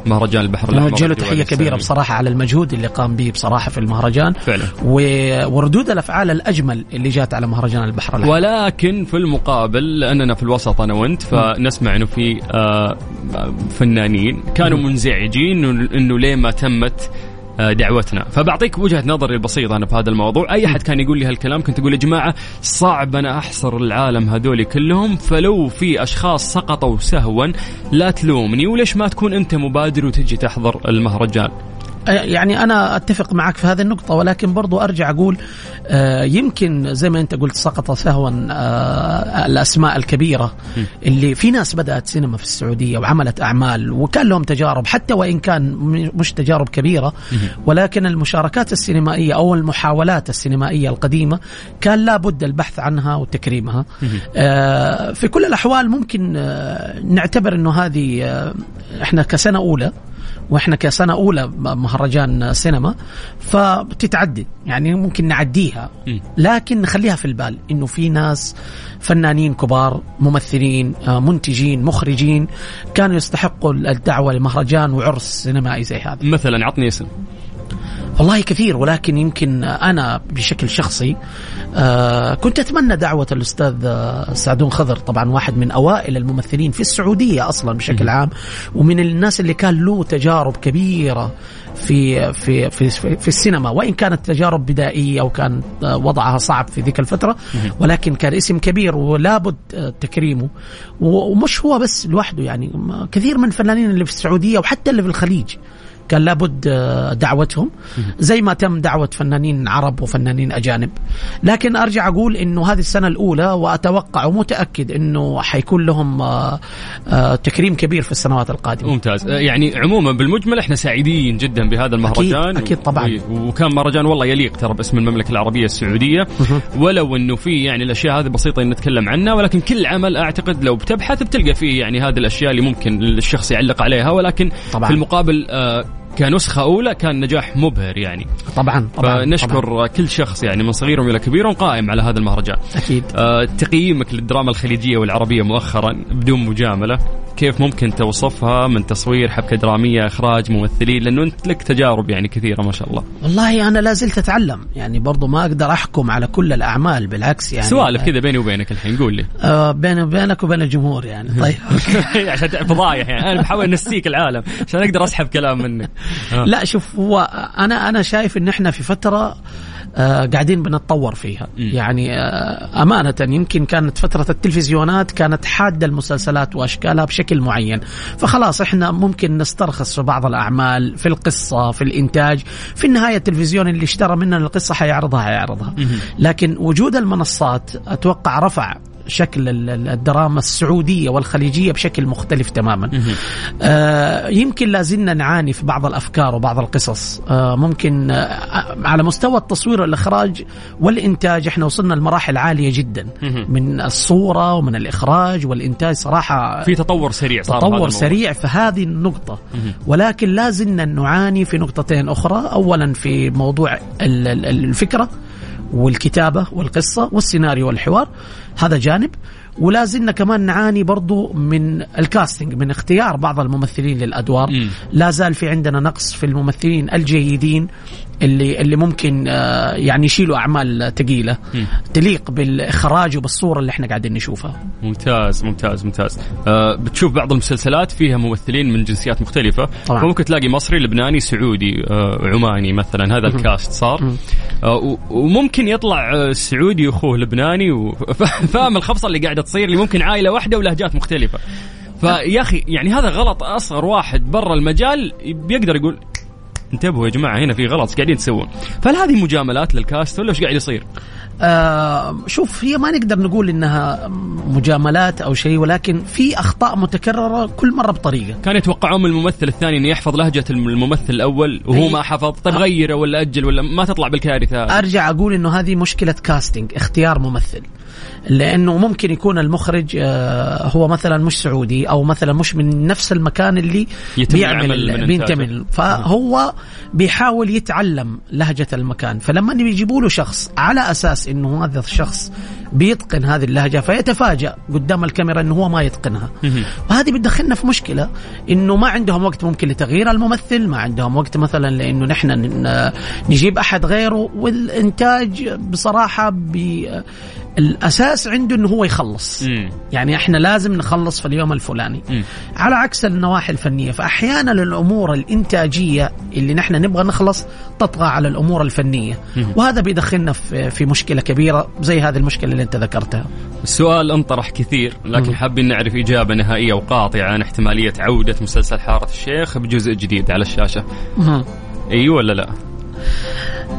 مهرجان البحر الأحمر. نوجه له تحية كبيرة. بصراحة على المجهود اللي قام به بصراحة في المهرجان. فعلا. و- وردود الأفعال الأجمل اللي جات على مهرجان البحر الأحمر. ولكن في المقابل لأننا في الوسط أنا وأنت فنسمع إنه في فنانين كانوا منزعجين إنه ليه ما تمت دعوتنا. فبعطيك وجهة نظري البسيطة أنا في هذا الموضوع. أي أحد كان يقول لي هالكلام كنت أقول يا جماعة صعب أنا أحصر العالم هذول كلهم فلو في أشخاص سقطوا سهوا لا تلومني. وليش ما تكون أنت مبادر وتجي تحضر المهرجان؟ يعني أنا أتفق معك في هذه النقطة ولكن برضو أرجع أقول آه، يمكن زي ما أنت قلت سقط سهوا آه، الأسماء الكبيرة اللي في ناس بدأت سينما في السعودية وعملت أعمال وكان لهم تجارب حتى وإن كان مش تجارب كبيرة ولكن المشاركات السينمائية أو المحاولات السينمائية القديمة كان لابد البحث عنها وتكريمها. آه، في كل الأحوال ممكن نعتبر إنه هذه إحنا كسنة أولى وإحنا كسنة أولى مهرجان سينما فبتتعدي يعني ممكن نعديها. لكن نخليها في البال. إنه في ناس فنانين كبار ممثلين آه، منتجين مخرجين كانوا يستحقوا الدعوة لمهرجان وعرس سينمائي زي هذا. مثلا عطني اسم. والله كثير ولكن يمكن أنا بشكل شخصي آه كنت أتمنى دعوة الأستاذ آه، سعدون خضر طبعا واحد من أوائل الممثلين في السعودية أصلا بشكل عام ومن الناس اللي كان له تجارب كبيرة في في في في السينما وإن كانت تجارب بدائية وكان آه، وضعها صعب في ذيك الفترة ولكن كان اسم كبير ولابد تكريمه. ومش هو بس لوحده يعني كثير من الفنانين اللي في السعودية وحتى اللي في الخليج كان لابد آه، دعوتهم. زي ما تم دعوة فنانين عرب وفنانين أجانب. لكن أرجع أقول أنه هذه السنة الأولى وأتوقع ومتأكد أنه حيكون لهم آه، آه، تكريم كبير في السنوات القادمة. ممتاز. يعني عموما بالمجمل إحنا سعيدين جدا بهذا المهرجان. أكيد طبعاً. و- وكان مهرجان والله يليق ترى باسم المملكة العربية السعودية. ولو إنه في يعني الأشياء هذه بسيطة إن نتكلم عنها ولكن كل عمل أعتقد لو بتبحث بتلقى فيه يعني هذه الأشياء اللي ممكن الشخص يعلق عليها. ولكن طبعاً. في المقابل آه، كنسخة أولى كان نجاح مبهر يعني. طبعا طبعا فنشكر طبعاً. كل شخص يعني من صغيرهم إلى كبيرهم قائم على هذا المهرجان. أكيد. آه، تقييمك للدراما الخليجية والعربية مؤخرا بدون مجاملة. كيف ممكن توصفها من تصوير حبكة درامية إخراج ممثلين لأنه أنت لك تجارب يعني كثيرة ما شاء الله. والله أنا لا زلت أتعلم يعني برضو ما أقدر أحكم على كل الأعمال بالعكس يعني. سوالف كذا بيني وبينك الحين قول لي. آه بيني وبينك وبين الجمهور يعني. طيب. عشان فضايح يعني. أنا بحاول أنسيك العالم عشان أقدر أسحب كلام منك. آه. لا شوف هو أنا أنا شايف إن إحنا في فترة قاعدين بنتطور فيها. يعني آه أمانة يمكن كانت فترة التلفزيونات كانت حادة المسلسلات وأشكالها بشكل معين. فخلاص إحنا ممكن نسترخص في بعض الأعمال في القصة في الإنتاج. في النهاية التلفزيون اللي اشترى مننا القصة حيعرضها حيعرضها. لكن وجود المنصات أتوقع رفع شكل ال- ال- الدراما السعودية والخليجية بشكل مختلف تماما. آه يمكن لازلنا نعاني في بعض الأفكار وبعض القصص آه ممكن آه على مستوى التصوير والإخراج والإنتاج إحنا وصلنا لمراحل عالية جدا. من الصورة ومن الإخراج والإنتاج صراحة في تطور سريع صار تطور. سريع في هذه النقطة مهم. ولكن لازلنا نعاني في نقطتين أخرى أولا في موضوع ال- ال- الفكرة والكتابة والقصة والسيناريو والحوار هذا جانب. ولازلنا كمان نعاني برضو من الكاستنج من اختيار بعض الممثلين للأدوار. مم. لا زال في عندنا نقص في الممثلين الجيدين اللي اللي ممكن آه، يعني يشيلوا أعمال ثقيلة. مم. تليق بالإخراج وبالصورة اللي إحنا قاعدين نشوفها. ممتاز ممتاز ممتاز. آه بتشوف بعض المسلسلات فيها ممثلين من جنسيات مختلفة. طبعاً. فممكن تلاقي مصري لبناني سعودي آه عماني مثلا. هذا الكاست صار. و- وممكن يطلع آه سعودي واخوه لبناني وفاهم الخبصة اللي قاعدة تصير اللي ممكن عائلة واحدة ولهجات مختلفة فيا أخي يعني هذا غلط أصغر واحد برا المجال بيقدر يقول انتبهوا يا جماعة هنا في غلط إيش قاعدين تسوون؟ فهل هذه مجاملات للكاست ولا إيش قاعد يصير؟ آه شوف هي ما نقدر نقول إنها مجاملات أو شيء ولكن في أخطاء متكررة كل مرة بطريقة كان يتوقعون من الممثل الثاني إنه يحفظ لهجة الممثل الأول وهو ما حفظ طيب غيره ولا أجل ولا ما تطلع بالكارثة. أرجع أقول إنه هذه مشكلة كاستنج اختيار ممثل لأنه ممكن يكون المخرج آه، هو مثلا مش سعودي أو مثلا مش من نفس المكان اللي بيعمل بينتمي. له. فهو بيحاول يتعلم لهجة المكان فلما بيجيبوا له شخص على أساس إنه هذا الشخص بيتقن هذه اللهجة فيتفاجأ قدام الكاميرا إنه هو ما يتقنها. وهذه بتدخلنا في مشكلة إنه ما عندهم وقت ممكن لتغيير الممثل ما عندهم وقت مثلا لإنه نحن نجيب أحد غيره والإنتاج بصراحة بي الأساس عنده إنه هو يخلص مم. يعني إحنا لازم نخلص في اليوم الفلاني مم. على عكس النواحي الفنية فأحيانا الأمور الإنتاجية اللي نحن نبغى نخلص تطغى على الأمور الفنية مم. وهذا بيدخلنا في في مشكلة كبيرة زي هذه المشكلة اللي أنت ذكرتها السؤال انطرح كثير لكن. حابين نعرف إجابة نهائية وقاطعة عن احتمالية عودة مسلسل حارة الشيخ بجزء جديد على الشاشة. إي ولا لا؟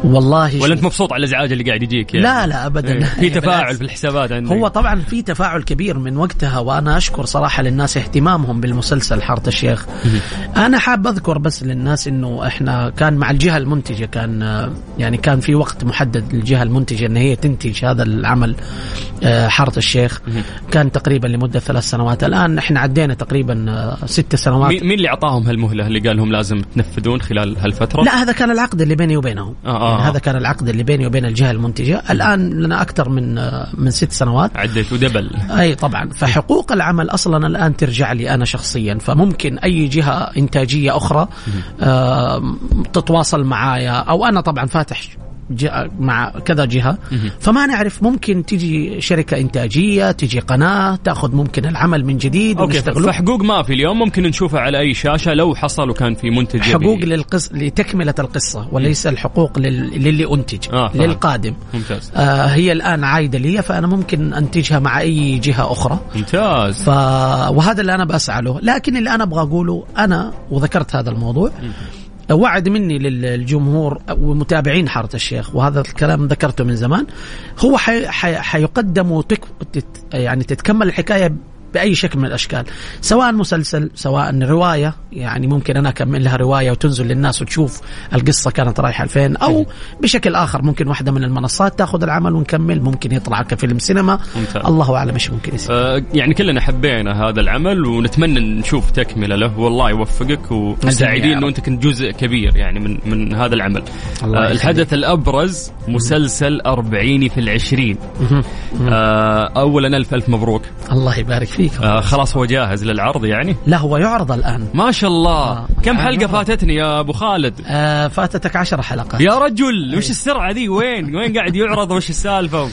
والله ولا أنت. مبسوط على الإزعاج اللي قاعد يجيك يعني؟ لا لا ابدا إيه، في تفاعل بالعكس. في الحسابات عندك هو طبعا في تفاعل كبير من وقتها وأنا أشكر صراحة للناس اهتمامهم بالمسلسل حارة الشيخ. أنا حاب أذكر بس للناس إنه إحنا كان مع الجهة المنتجة كان يعني كان في وقت محدد للجهة المنتجة إن هي تنتج هذا العمل آه، حارة الشيخ كان تقريبا لمدة ثلاث سنوات الآن إحنا عدينا تقريبا آه، ست سنوات مين اللي أعطاهم هالمهلة اللي قال لهم لازم تنفذون خلال هالفترة؟ لا هذا كان العقد اللي بيني وبينهم. آه، آه، يعني آه. هذا كان العقد اللي بيني وبين الجهة المنتجة. الآن لنا أكثر من آه، من ست سنوات. عديت ودبل. أي طبعا. فحقوق العمل أصلا الآن ترجع لي أنا شخصيا. فممكن أي جهة إنتاجية أخرى آه تتواصل معايا. أو أنا طبعا فاتح مع كذا جهة. فما نعرف ممكن تيجي شركة إنتاجية تيجي قناة تأخذ ممكن العمل من جديد أوكي. فحقوق ما في اليوم ممكن نشوفها على أي شاشة لو حصل وكان في منتج حقوق للقص لتكملة القصة وليس الحقوق لل... للي أنتج آه،. للقادم. ممتاز. آه هي الآن عايدة لي فأنا ممكن أنتجها مع أي جهة أخرى. ممتاز. ف... وهذا اللي أنا بسعى له. لكن اللي أنا أبغى أقوله أنا وذكرت هذا الموضوع وعد مني للجمهور ومتابعين حارة الشيخ وهذا الكلام ذكرته من زمان. هو حي... حي... حيقدم وتك... يعني تتكمل الحكاية بأي شكل من الأشكال. سواء مسلسل سواء رواية يعني ممكن أنا أكمل لها رواية وتنزل للناس وتشوف القصة كانت رايحة لفين أو بشكل آخر ممكن واحدة من المنصات تأخذ العمل ونكمل ممكن يطلع كفيلم سينما. ممتاز. الله أعلم إيش ممكن يصير. آه، يعني كلنا حبينا هذا العمل ونتمنى نشوف تكملة له. والله يوفقك وسعيدين. إنه أنت كنت جزء كبير يعني من من هذا العمل. الله آه،. الحدث الأبرز مسلسل أربعيني في العشرين. آه، اولا ألف ألف مبروك. الله يبارك فيك. آه، خلاص هو جاهز للعرض يعني؟ لا هو يعرض الآن. ما شاء الله. آه. كم حلقة يعرض. فاتتني يا أبو خالد؟ آه فاتتك عشر حلقات. يا رجل وش السرعة ذي؟ وين؟ وين قاعد يعرض؟ وش السالفة؟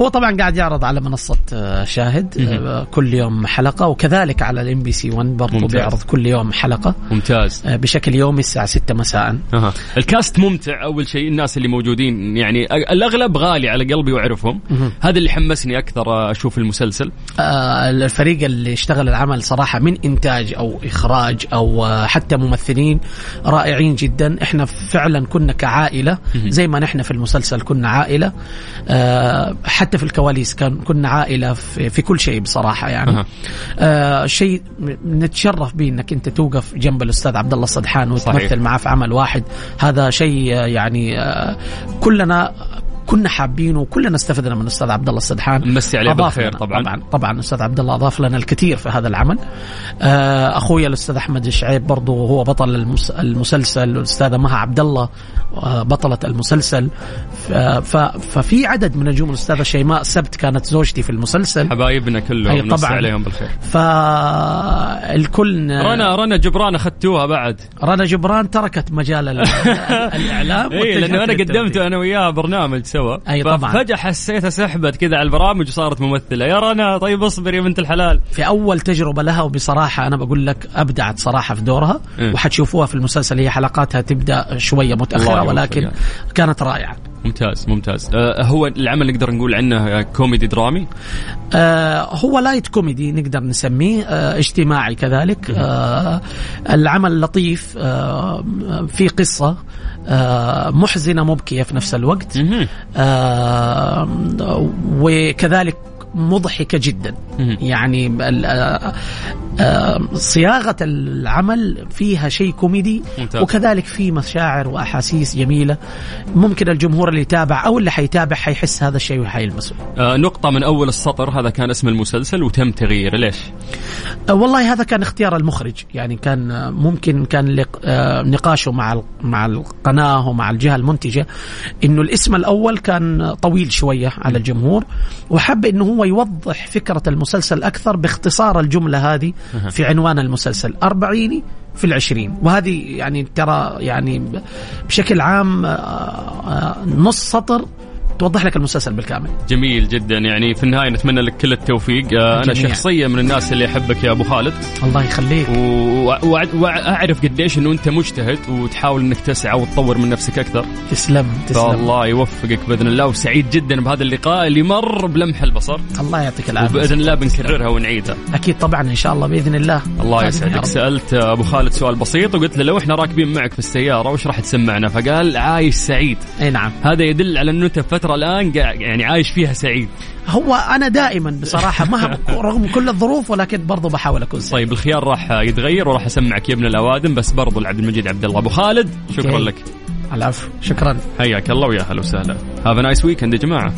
هو طبعا قاعد يعرض على منصة آه، شاهد آه، كل يوم حلقة وكذلك على ال MBC 1 برضه ممتاز. بيعرض كل يوم حلقة. ممتاز. آه، بشكل يومي الساعة 6 مساء. أها. ال cast ممتع. أول شيء الناس اللي موجودين يعني الأغلب غالي على قلبي وأعرفهم. هذا اللي حمسني أكثر أشوف المسلسل. آه، الفريق اللي اشتغل العمل صراحة من إنتاج أو إخراج أو آه، حتى ممثلين رائعين جدا. إحنا فعلا كنا كعائلة زي ما نحن في المسلسل كنا عائلة. آه، حتى في الكواليس كان كنا عائلة في, كل شيء بصراحة يعني. آه شيء نتشرف به إنك أنت توقف جنب الأستاذ عبد الله الصدحان. وتمثل معه في عمل واحد. هذا شيء يعني آه كلنا كنا حابينه وكلنا استفدنا من الاستاذ عبد الله السدحان نمسي عليه بالخير طبعاً. طبعا طبعا الاستاذ عبد الله أضاف لنا الكثير في هذا العمل آه أخوي الأستاذ أحمد الشعيب برضه هو بطل المس- المسلسل والاستاذه مها عبد الله آه بطلة المسلسل ففي عدد من نجوم الأستاذة شيماء سبت كانت زوجتي في المسلسل حبايبنا كلهم طبعاً. عليهم بالخير فالكل رنا رنا جبران أخذتوها بعد رنا جبران تركت مجال ال- الإعلام اي لأنه أنا. قدمت أنا وياها برنامج سوا أي طبعاً. فجاه حسيتها سحبت كذا على البرامج وصارت ممثلة يا رنا طيب اصبر يا بنت الحلال في أول تجربة لها وبصراحة أنا بقول لك أبدعت صراحة في دورها إيه. وحتشوفوها في المسلسل هي حلقاتها تبدأ شوية متأخرة. ولكن كانت رائعة ممتاز ممتاز. آه هو العمل نقدر نقول عنه آه، كوميدي درامي؟ آه هو light comedy نقدر نسميه آه اجتماعي كذلك. آه العمل لطيف آه في قصة آه محزنة مبكيه في نفس الوقت. آه وكذلك مضحكة جدا. يعني صياغة العمل فيها شيء كوميدي ممتاز. وكذلك في مشاعر وأحاسيس جميلة ممكن الجمهور اللي يتابع أو اللي حيتابع حيحس هذا الشيء وحيلمسه آه نقطة من أول السطر هذا كان اسم المسلسل وتم تغييره ليش؟ آه، والله هذا كان اختيار المخرج يعني كان ممكن كان لق- آه، نقاشه مع ال- مع القناة ومع الجهة المنتجة إنه الاسم الأول كان طويل شوية على الجمهور وحب إنه هو يوضح فكرة المسلسل أكثر باختصار الجملة هذه في عنوان المسلسل. أربعيني في العشرين. وهذه يعني ترى يعني بشكل عام آه، آه، نص سطر توضح لك المسلسل بالكامل. جميل جدا. يعني في النهاية نتمنى لك كل التوفيق. آه، أنا. شخصيه من الناس اللي أحبك يا أبو خالد. الله يخليك. و- و- وأعرف قديش إنه أنت مجتهد وتحاول إنك تسعى وتطور من نفسك أكثر. تسلم تسلم. فالله يوفقك بإذن الله. وسعيد جدا بهذا اللقاء اللي مر بلمح البصر. الله يعطيك العافية. وبإذن الله بنكررها ونعيدها. أكيد طبعا إن شاء الله بإذن الله. الله يسعدك. سألت أبو خالد سؤال بسيط وقلت له لو إحنا راكبين معك في السيارة وش راح تسمعنا؟ فقال عايش سعيد. أي نعم. هذا يدل على إنه أنت في فترة الآن يعني عايش فيها سعيد. هو أنا دائما بصراحة مهما رغم كل الظروف ولكن برضو بحاول أكون سعيد. طيب الخيار راح يتغير وراح أسمعك يا ابن الأوادم بس برضو لعبد المجيد عبد الله. أبو خالد شكرا okay. لك. العفو. شكرا. حياك الله ويا هلا وسهلا. have nice weekend يا جماعة.